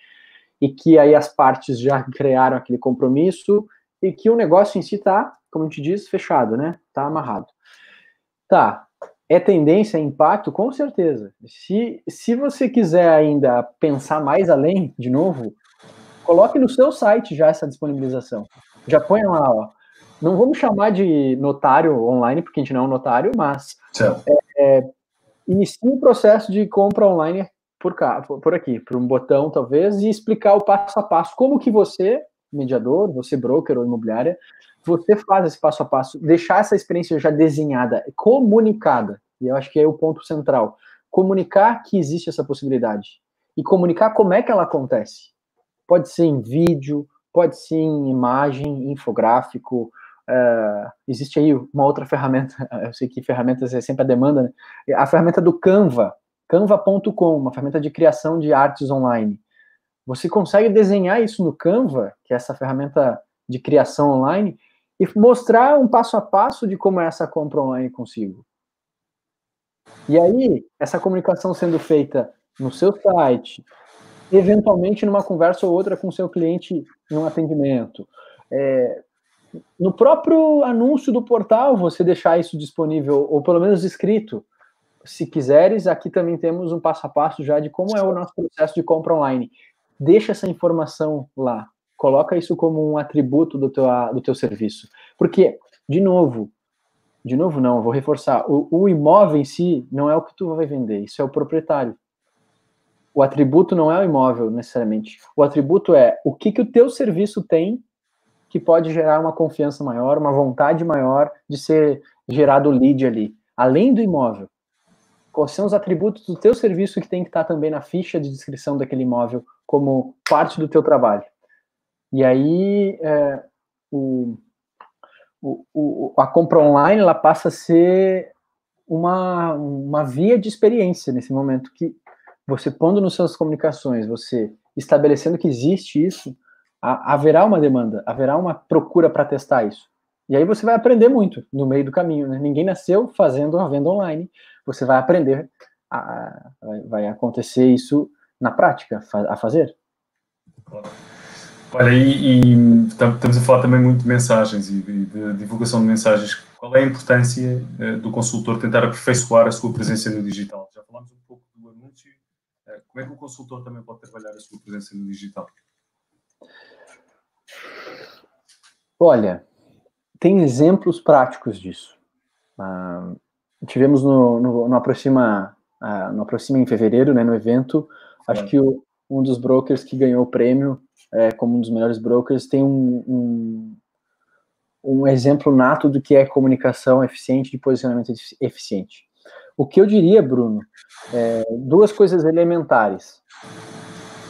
e que aí as partes já criaram aquele compromisso, e que o negócio em si está, como a gente diz, fechado, né? Está amarrado. Tá, é tendência, é impacto? Com certeza. Se, se você quiser ainda pensar mais além, de novo, coloque no seu site já essa disponibilização. Já põe lá, ó. Não vamos chamar de notário online, porque a gente não é um notário, mas é, é, inicie um processo de compra online por cá, por aqui, por um botão talvez, e explicar o passo a passo, como que você, mediador, você broker ou imobiliária, você faz esse passo a passo, deixar essa experiência já desenhada, comunicada, e eu acho que é o ponto central. Comunicar que existe essa possibilidade. E comunicar como é que ela acontece. Pode ser em vídeo, pode ser em imagem, infográfico. Uh, existe aí uma outra ferramenta, eu sei que ferramentas é sempre a demanda, né? a ferramenta do Canva, canva.com, uma ferramenta de criação de artes online. Você consegue desenhar isso no Canva, que é essa ferramenta de criação online, e mostrar um passo a passo de como é essa compra online consigo. E aí, essa comunicação sendo feita no seu site, eventualmente numa conversa ou outra com seu cliente num atendimento. É, no próprio anúncio do portal, você deixar isso disponível, ou pelo menos escrito. Se quiseres, aqui também temos um passo a passo já de como é o nosso processo de compra online. Deixa essa informação lá. Coloca isso como um atributo do teu, do teu serviço. Porque, de novo, de novo não, vou reforçar, o, o imóvel em si não é o que tu vai vender, isso é o proprietário. O atributo não é o imóvel necessariamente. O atributo é o que, que o teu serviço tem que pode gerar uma confiança maior, uma vontade maior de ser gerado lead ali, além do imóvel. Quais são os atributos do teu serviço que tem que estar também na ficha de descrição daquele imóvel como parte do teu trabalho? E aí, é, o, o, o, a compra online ela passa a ser uma, uma via de experiência nesse momento que você pondo nas suas comunicações, você estabelecendo que existe isso, haverá uma demanda, haverá uma procura para testar isso. E aí você vai aprender muito no meio do caminho. Né? Ninguém nasceu fazendo a venda online. Você vai aprender, a, vai acontecer isso na prática, a fazer. Olha, e, e, estamos a falar também muito de mensagens e de, de divulgação de mensagens. Qual é a importância uh, do consultor tentar aperfeiçoar a sua presença no digital? Já falámos um pouco do anúncio. Uh, como é que o consultor também pode trabalhar a sua presença no digital? Olha, tem exemplos práticos disso. Tivemos no, no, no Aproxima, uh, no Aproxima em fevereiro, né, no evento, acho que o, um dos brokers que ganhou o prêmio é, como um dos melhores brokers tem um, um, um exemplo nato do que é comunicação eficiente, de posicionamento eficiente. O que eu diria, Bruno, é duas coisas elementares.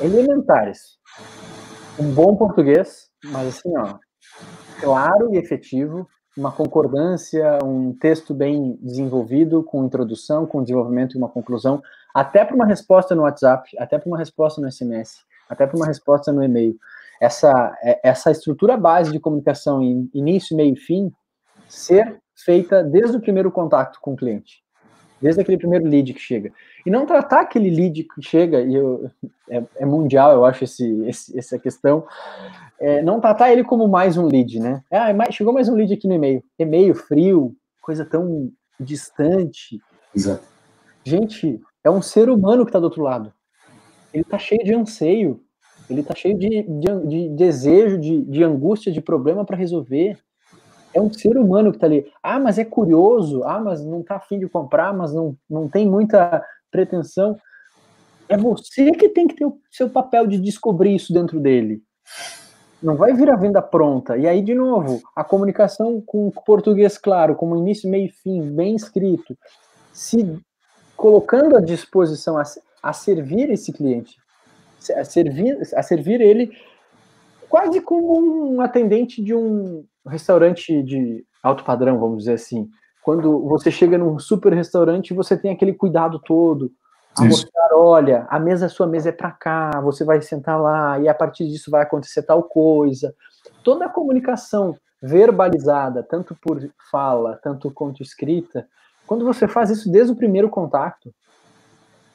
Elementares. Um bom português, mas assim, ó, claro e efetivo, uma concordância, um texto bem desenvolvido, com introdução, com desenvolvimento e uma conclusão, até para uma resposta no WhatsApp, até para uma resposta no SMS, até para uma resposta no e-mail. Essa, é, essa estrutura base de comunicação início, meio e fim ser feita desde o primeiro contato com o cliente, desde aquele primeiro lead que chega. E não tratar aquele lead que chega, e eu, é, é mundial, eu acho, esse, esse, essa questão, é, não tratar ele como mais um lead, né? Ah, é chegou mais um lead aqui no e-mail. E-mail frio, coisa tão distante. Exato. Gente, é um ser humano que está do outro lado. Ele está cheio de anseio, ele está cheio de, de, de, desejo, de, de angústia, de problema para resolver. É um ser humano que está ali. Ah, mas é curioso. Ah, mas não está afim de comprar, mas não, não tem muita pretensão. É você que tem que ter o seu papel de descobrir isso dentro dele não vai vir a venda pronta. E aí, de novo, a comunicação com português claro, como início, meio e fim, bem escrito, se colocando à disposição a, a servir esse cliente, a servir, a servir ele quase como um atendente de um restaurante de alto padrão, vamos dizer assim. Quando você chega num super restaurante, você tem aquele cuidado todo, a mostrar, olha, a mesa, a sua mesa é para cá, você vai sentar lá, e a partir disso vai acontecer tal coisa. Toda a comunicação verbalizada, tanto por fala, tanto quanto escrita, quando você faz isso desde o primeiro contato,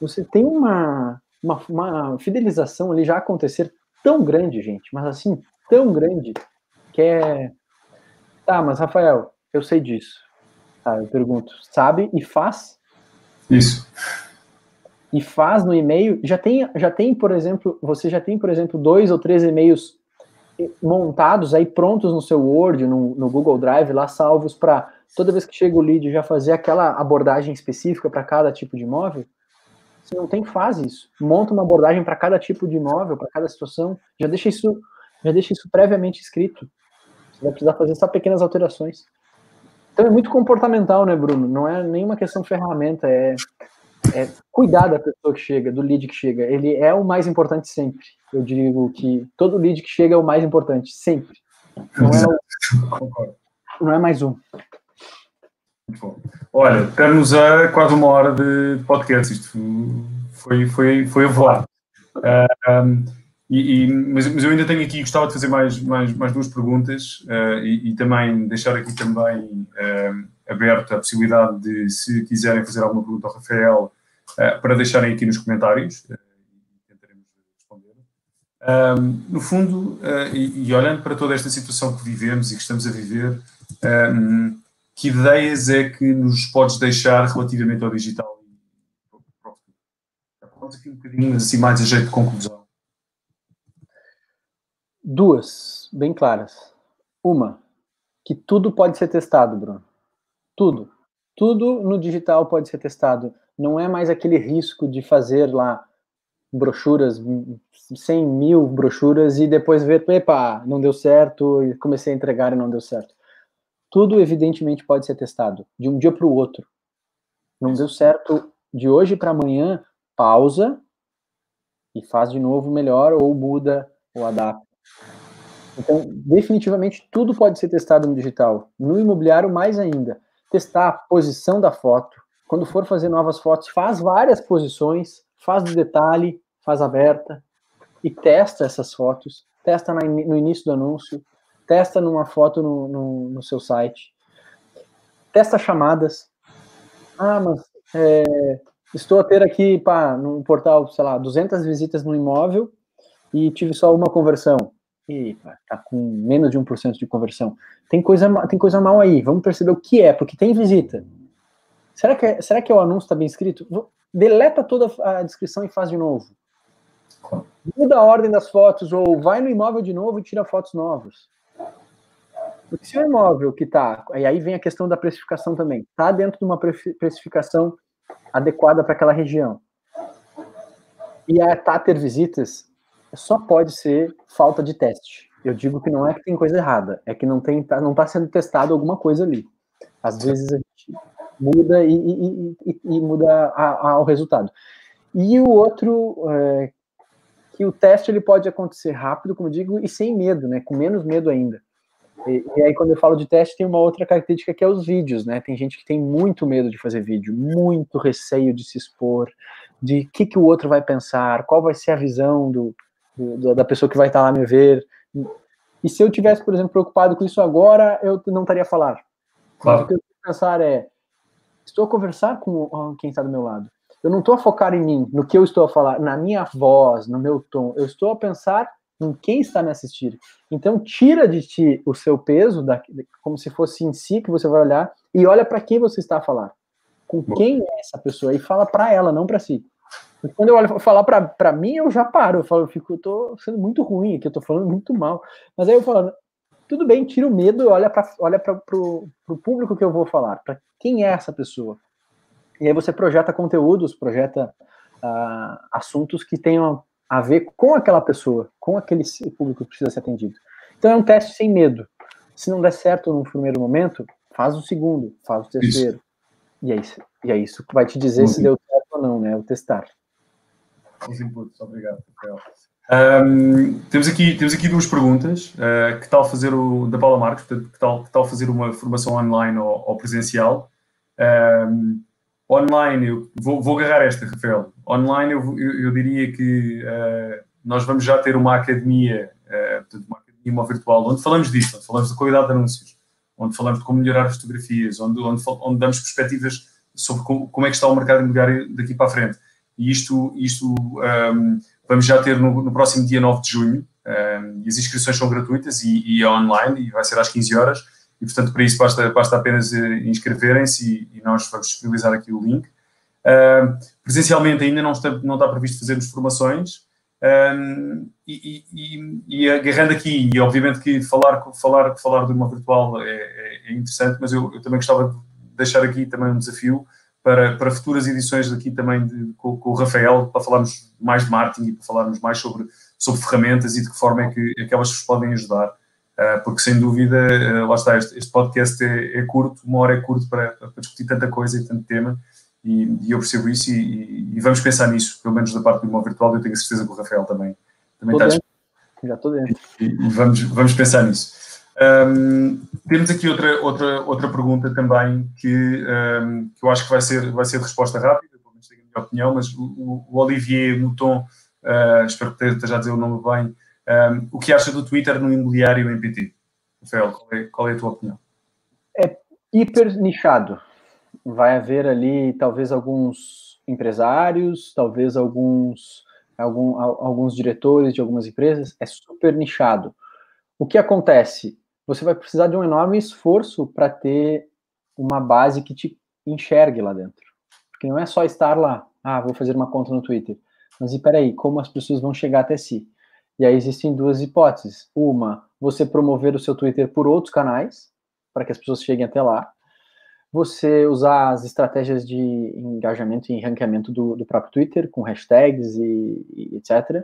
você tem uma, uma, uma fidelização ali já acontecer tão grande, gente, mas assim, tão grande, que é. Tá, mas Rafael, eu sei disso. Tá, eu pergunto, sabe e faz? Isso e faz no e-mail, já tem, já tem, por exemplo, você já tem, por exemplo, dois ou três e-mails montados aí prontos no seu Word, no, no Google Drive, lá salvos para toda vez que chega o lead já fazer aquela abordagem específica para cada tipo de imóvel? Se não tem, faz isso. Monta uma abordagem para cada tipo de imóvel, para cada situação, já deixa isso, já deixa isso previamente escrito. Você vai precisar fazer só pequenas alterações. Então é muito comportamental, né, Bruno? Não é nenhuma questão ferramenta, é é, cuidar da pessoa que chega, do lead que chega. Ele é o mais importante sempre. Eu digo que todo lead que chega é o mais importante, sempre. Não é, o, não é mais um. Olha, estamos a quase uma hora de podcast. Isto foi, foi, foi a voar. Uh, um, e, e, mas, mas, eu ainda tenho aqui, gostava de fazer mais, mais, mais duas perguntas uh, e, e, também deixar aqui também uh, aberto a possibilidade de, se quiserem fazer alguma pergunta ao Rafael, uh, para deixarem aqui nos comentários e tentaremos responder. Um, no fundo, e, e, olhando para toda esta situação que vivemos e que estamos a viver, um, que ideias é que nos podes deixar relativamente ao digital? Vamos aqui um bocadinho assim mais a jeito de conclusão. Duas, bem claras. Uma, que tudo pode ser testado, Bruno. Tudo. Tudo no digital pode ser testado não é mais aquele risco de fazer lá brochuras, 100 mil brochuras e depois ver, epa, não deu certo e comecei a entregar e não deu certo. Tudo, evidentemente, pode ser testado de um dia para o outro. Não deu certo de hoje para amanhã, pausa e faz de novo melhor ou muda ou adapta. Então, definitivamente, tudo pode ser testado no digital. No imobiliário, mais ainda. Testar a posição da foto, quando for fazer novas fotos, faz várias posições, faz do detalhe, faz aberta e testa essas fotos, testa no início do anúncio, testa numa foto no, no, no seu site, testa chamadas. Ah, mas é, estou a ter aqui, pá, no portal, sei lá, 200 visitas no imóvel e tive só uma conversão. E pá, tá com menos de 1% de conversão. Tem coisa, tem coisa mal aí, vamos perceber o que é, porque tem visita. Será que, é, será que é o anúncio está bem escrito? Deleta toda a descrição e faz de novo. Muda a ordem das fotos, ou vai no imóvel de novo e tira fotos novas. Porque se o imóvel que está, e aí vem a questão da precificação também, está dentro de uma precificação adequada para aquela região, e a tá ter visitas, só pode ser falta de teste. Eu digo que não é que tem coisa errada, é que não tem, tá, não está sendo testado alguma coisa ali. Às vezes a gente muda e, e, e, e muda a, a, o resultado. E o outro, é, que o teste ele pode acontecer rápido, como eu digo, e sem medo, né? Com menos medo ainda. E, e, aí, quando eu falo de teste, tem uma outra característica que é os vídeos, né? Tem gente que tem muito medo de fazer vídeo, muito receio de se expor, de o que, que o outro vai pensar, qual vai ser a visão do, do, da pessoa que vai estar lá me ver. E se eu tivesse, por exemplo, preocupado com isso agora, eu não estaria a falar. Claro. O que eu tenho que pensar é: estou a conversar com quem está do meu lado. Eu não estou a focar em mim, no que eu estou a falar, na minha voz, no meu tom. Eu estou a pensar em quem está me assistindo. Então, tira de ti o seu peso, da, como se fosse em si que você vai olhar, e olha para quem você está a falar. Com quem é essa pessoa? E fala para ela, não para si. Quando eu olho falar para mim, eu já paro. Eu falo, eu fico, eu tô sendo muito ruim aqui, eu tô falando muito mal. Mas aí eu falo, tudo bem, tira o medo e olha para olha o público que eu vou falar, para quem é essa pessoa. E aí você projeta conteúdos, projeta uh, assuntos que tenham a ver com aquela pessoa, com aquele público que precisa ser atendido. Então é um teste sem medo. Se não der certo no primeiro momento, faz o segundo, faz o terceiro. Isso. E, é isso, e é isso que vai te dizer se deu ou não, né? O testar. Os inputs, obrigado. Um, temos, aqui, temos aqui duas perguntas. Uh, que tal fazer o da Paula Marques? Portanto, que tal, que tal fazer uma formação online ou, ou presencial? Um, online, eu vou, vou agarrar esta, Rafael. Online, eu, eu, eu diria que uh, nós vamos já ter uma academia, uh, portanto, uma academia virtual, onde falamos disso, onde falamos da qualidade de anúncios, onde falamos de como melhorar as fotografias, onde, onde, onde damos perspectivas sobre como, como, é que está o mercado imobiliário daqui para a frente. E isto, isto um, vamos já ter no, no, próximo dia 9 de junho, um, e as inscrições são gratuitas e, e, é online, e vai ser às 15 horas, e portanto para isso basta, basta apenas eh, inscreverem-se e, e, nós vamos disponibilizar aqui o link. Uh, presencialmente ainda não está, não está previsto fazermos formações, um, e, e, e, agarrando aqui, e obviamente que falar, falar, falar de uma virtual é, é, é interessante, mas eu, eu, também gostava de deixar aqui também um desafio para, para futuras edições aqui também de, com, com, o Rafael, para falarmos mais de marketing e para falarmos mais sobre, sobre ferramentas e de que forma é que, é que elas vos podem ajudar. Uh, porque sem dúvida, uh, lá está, este, este podcast é, é, curto, uma hora é curto para, para, discutir tanta coisa e tanto tema, e, e eu percebo isso e, e, vamos pensar nisso, pelo menos da parte do imóvel virtual, eu tenho certeza que o Rafael também, também está dentro. Já estou dentro. E, e, vamos, vamos pensar nisso. Um, temos aqui outra, outra, outra pergunta também que, um, que eu acho que vai ser, vai ser de resposta rápida, pelo menos tenho a minha opinião, mas o, o Olivier Mouton, uh, espero que esteja a dizer o nome bem, um, o que acha do Twitter no imobiliário em PT? Rafael, qual é, qual é a tua opinião? É hiper nichado. Vai haver ali talvez alguns empresários, talvez alguns, algum, alguns diretores de algumas empresas. É super nichado. O que acontece? Você vai precisar de um enorme esforço para ter uma base que te enxergue lá dentro. Porque não é só estar lá, ah, vou fazer uma conta no Twitter. Mas e peraí, como as pessoas vão chegar até si? E aí existem duas hipóteses. Uma, você promover o seu Twitter por outros canais, para que as pessoas cheguem até lá. Você usar as estratégias de engajamento e ranqueamento do, do próprio Twitter, com hashtags e, e etc.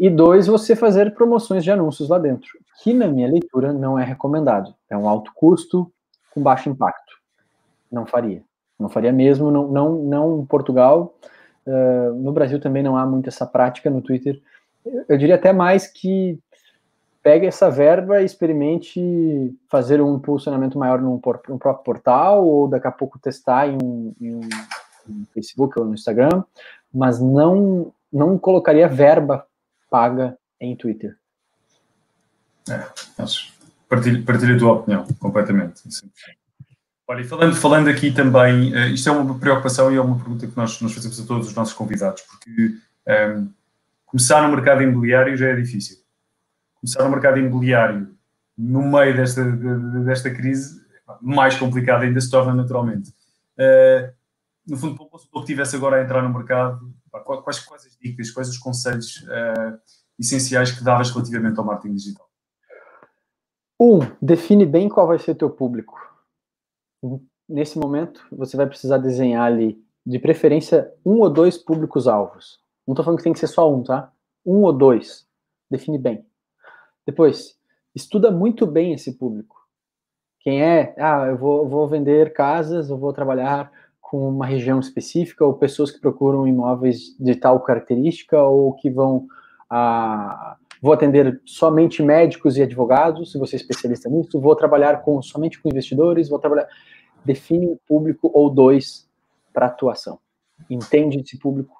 E dois, você fazer promoções de anúncios lá dentro, que na minha leitura não é recomendado. É um alto custo com baixo impacto. Não faria. Não faria mesmo, não, não, não em Portugal. Uh, no Brasil também não há muito essa prática no Twitter. Eu, diria até mais que pegue essa verba e experimente fazer um impulsionamento maior num, num próprio portal ou daqui a pouco testar em um, em um, um Facebook ou no Instagram, mas não, não colocaria verba paga em Twitter. É, Partilho, partilho a tua opinião, completamente. Olha, e falando, falando aqui também, uh, isto é uma preocupação e é uma pergunta que nós, nós fazemos a todos os nossos convidados, porque um, ehm, começar no mercado imobiliário já é difícil. Começar no mercado imobiliário no meio desta, de, desta crise, mais complicado ainda se torna naturalmente. Uh, no fundo, para o consultor que estivesse agora a entrar no mercado, quais, quais as dicas, quais os conselhos uh, essenciais que davas relativamente ao marketing digital? Um, define bem qual vai ser o teu público nesse momento, você vai precisar desenhar ali, de preferência, um ou dois públicos-alvos. Não estou falando que tem que ser só um, tá? Um ou dois. Define bem. Depois, estuda muito bem esse público. Quem é? Ah, eu vou, vou vender casas, eu vou trabalhar com uma região específica, ou pessoas que procuram imóveis de tal característica, ou que vão a. Vou atender somente médicos e advogados, se você é especialista nisso. Vou trabalhar com somente com investidores. Vou trabalhar. Define um público ou dois para atuação. Entende esse público.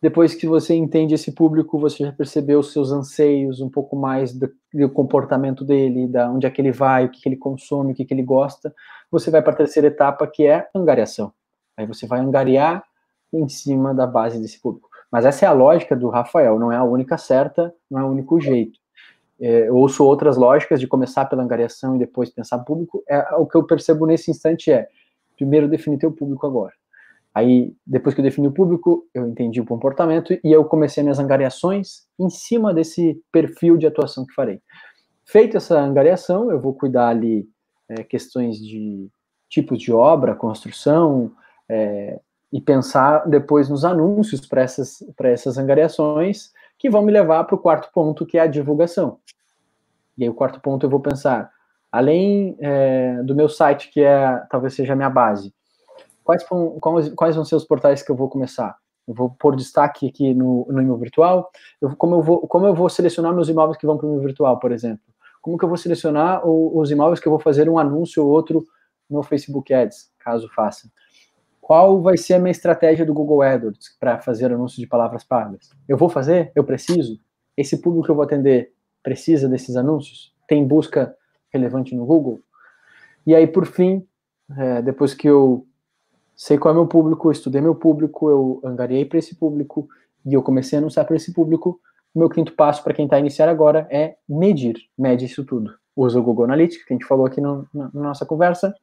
Depois que você entende esse público, você já percebeu os seus anseios, um pouco mais do, do comportamento dele, da onde é que ele vai, o que, que ele consome, o que, que ele gosta. Você vai para a terceira etapa, que é angariação. Aí você vai angariar em cima da base desse público. Mas essa é a lógica do Rafael, não é a única certa, não é o único jeito. É, eu ouço outras lógicas de começar pela angariação e depois pensar público. É, o que eu percebo nesse instante é, primeiro definir teu público agora. Aí, depois que eu defini o público, eu entendi o comportamento e eu comecei minhas angariações em cima desse perfil de atuação que farei. Feita essa angariação, eu vou cuidar ali é, questões de tipos de obra, construção, é, e pensar depois nos anúncios para essas, essas angariações, que vão me levar para o quarto ponto, que é a divulgação. E aí, o quarto ponto, eu vou pensar, além é, do meu site, que é talvez seja a minha base, quais, quais, quais vão ser os portais que eu vou começar? Eu vou pôr destaque aqui no, no imóvel virtual. Eu, como, eu vou, como eu vou selecionar meus imóveis que vão para o imóvel virtual, por exemplo? Como que eu vou selecionar os imóveis que eu vou fazer um anúncio ou outro no Facebook Ads, caso faça? qual vai ser a minha estratégia do Google AdWords para fazer anúncio de palavras pagas? Eu vou fazer? Eu preciso? Esse público que eu vou atender precisa desses anúncios? Tem busca relevante no Google? E aí, por fim, é, depois que eu sei qual é meu público, estudei meu público, eu angariei para esse público e eu comecei a anunciar para esse público, o meu quinto passo para quem está a iniciar agora é medir. Mede isso tudo. Usa o Google Analytics, que a gente falou aqui no, na, na nossa conversa,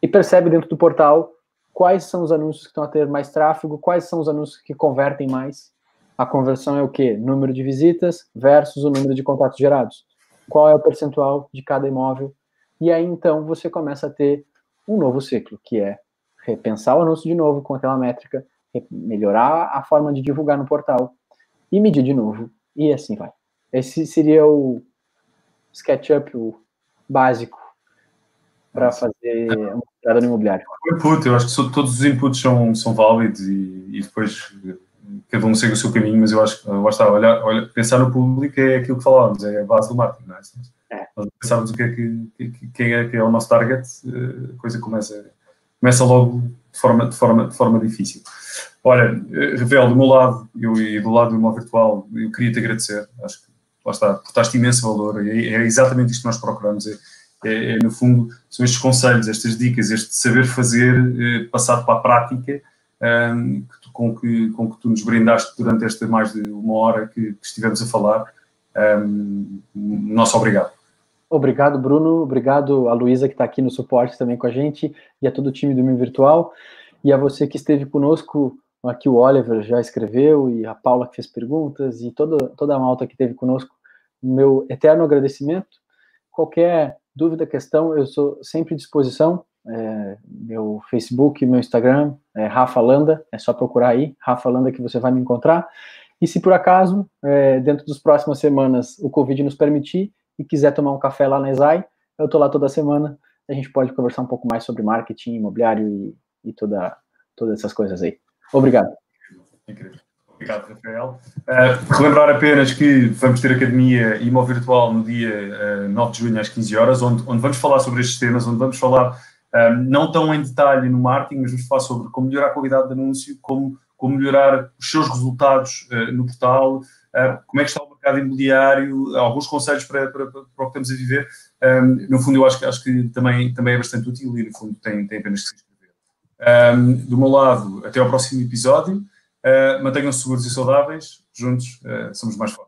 e percebe dentro do portal quais são os anúncios que estão a ter mais tráfego, quais são os anúncios que convertem mais. A conversão é o quê? Número de visitas versus o número de contatos gerados. Qual é o percentual de cada imóvel? E aí então você começa a ter um novo ciclo, que é repensar o anúncio de novo com aquela métrica, melhorar a forma de divulgar no portal e medir de novo. E assim vai. Esse seria o SketchUp o básico para fazer uma entrada no imobiliário. Input, eu acho que todos os inputs são, são válidos e, e depois cada um segue o seu caminho, mas eu acho que lá está, olhar, olhar, pensar no público é aquilo que falávamos, é a base do marketing, não é? é. Nós pensarmos o que é que, quem é que é o nosso target, eh, a coisa começa, começa logo de forma, de forma, de forma difícil. Olha, eh, Revel, do meu lado eu, e do lado do imóvel virtual, eu queria te agradecer, acho que lá está, portaste imenso valor, é, é exatamente isto que nós procuramos, é, é, é, no fundo, são estes conselhos, estas dicas, este saber fazer eh, passado para a prática um, que tu, com, que, com que tu nos brindaste durante esta mais de uma hora que, que estivemos a falar. Um, nosso obrigado. Obrigado, Bruno. Obrigado a Luísa, que está aqui no suporte também com a gente, e a todo o time do Meu Virtual. E a você que esteve conosco, aqui o Oliver já escreveu, e a Paula que fez perguntas, e toda, toda a malta que esteve conosco. Meu eterno agradecimento. Qualquer dúvida, questão, eu sou sempre à disposição. É, meu Facebook, meu Instagram é Rafa Landa, é só procurar aí, Rafa Landa que você vai me encontrar. E se por acaso, é, dentro das próximas semanas, o Covid nos permitir e quiser tomar um café lá na ESAI, eu estou lá toda semana, a gente pode conversar um pouco mais sobre marketing imobiliário e, e toda, todas essas coisas aí. Obrigado. Incrível. Obrigado, Rafael. Uh, relembrar apenas que vamos ter Academia Imo Virtual no dia uh, eh, 9 de junho às 15 horas, onde, onde vamos falar sobre estes temas, onde vamos falar uh, não tão em detalhe no marketing, mas vamos falar sobre como melhorar a qualidade do anúncio, como, como melhorar os seus resultados uh, no portal, como é que está o mercado imobiliário, alguns conselhos para, para, para, o que estamos a viver. Um, no fundo, eu acho, acho que também, também é bastante útil e, no fundo, tem, tem apenas que. Um, do meu lado, até ao próximo episódio. Uh, Mantenham-se seguros e saudáveis. Juntos uh, somos mais fortes.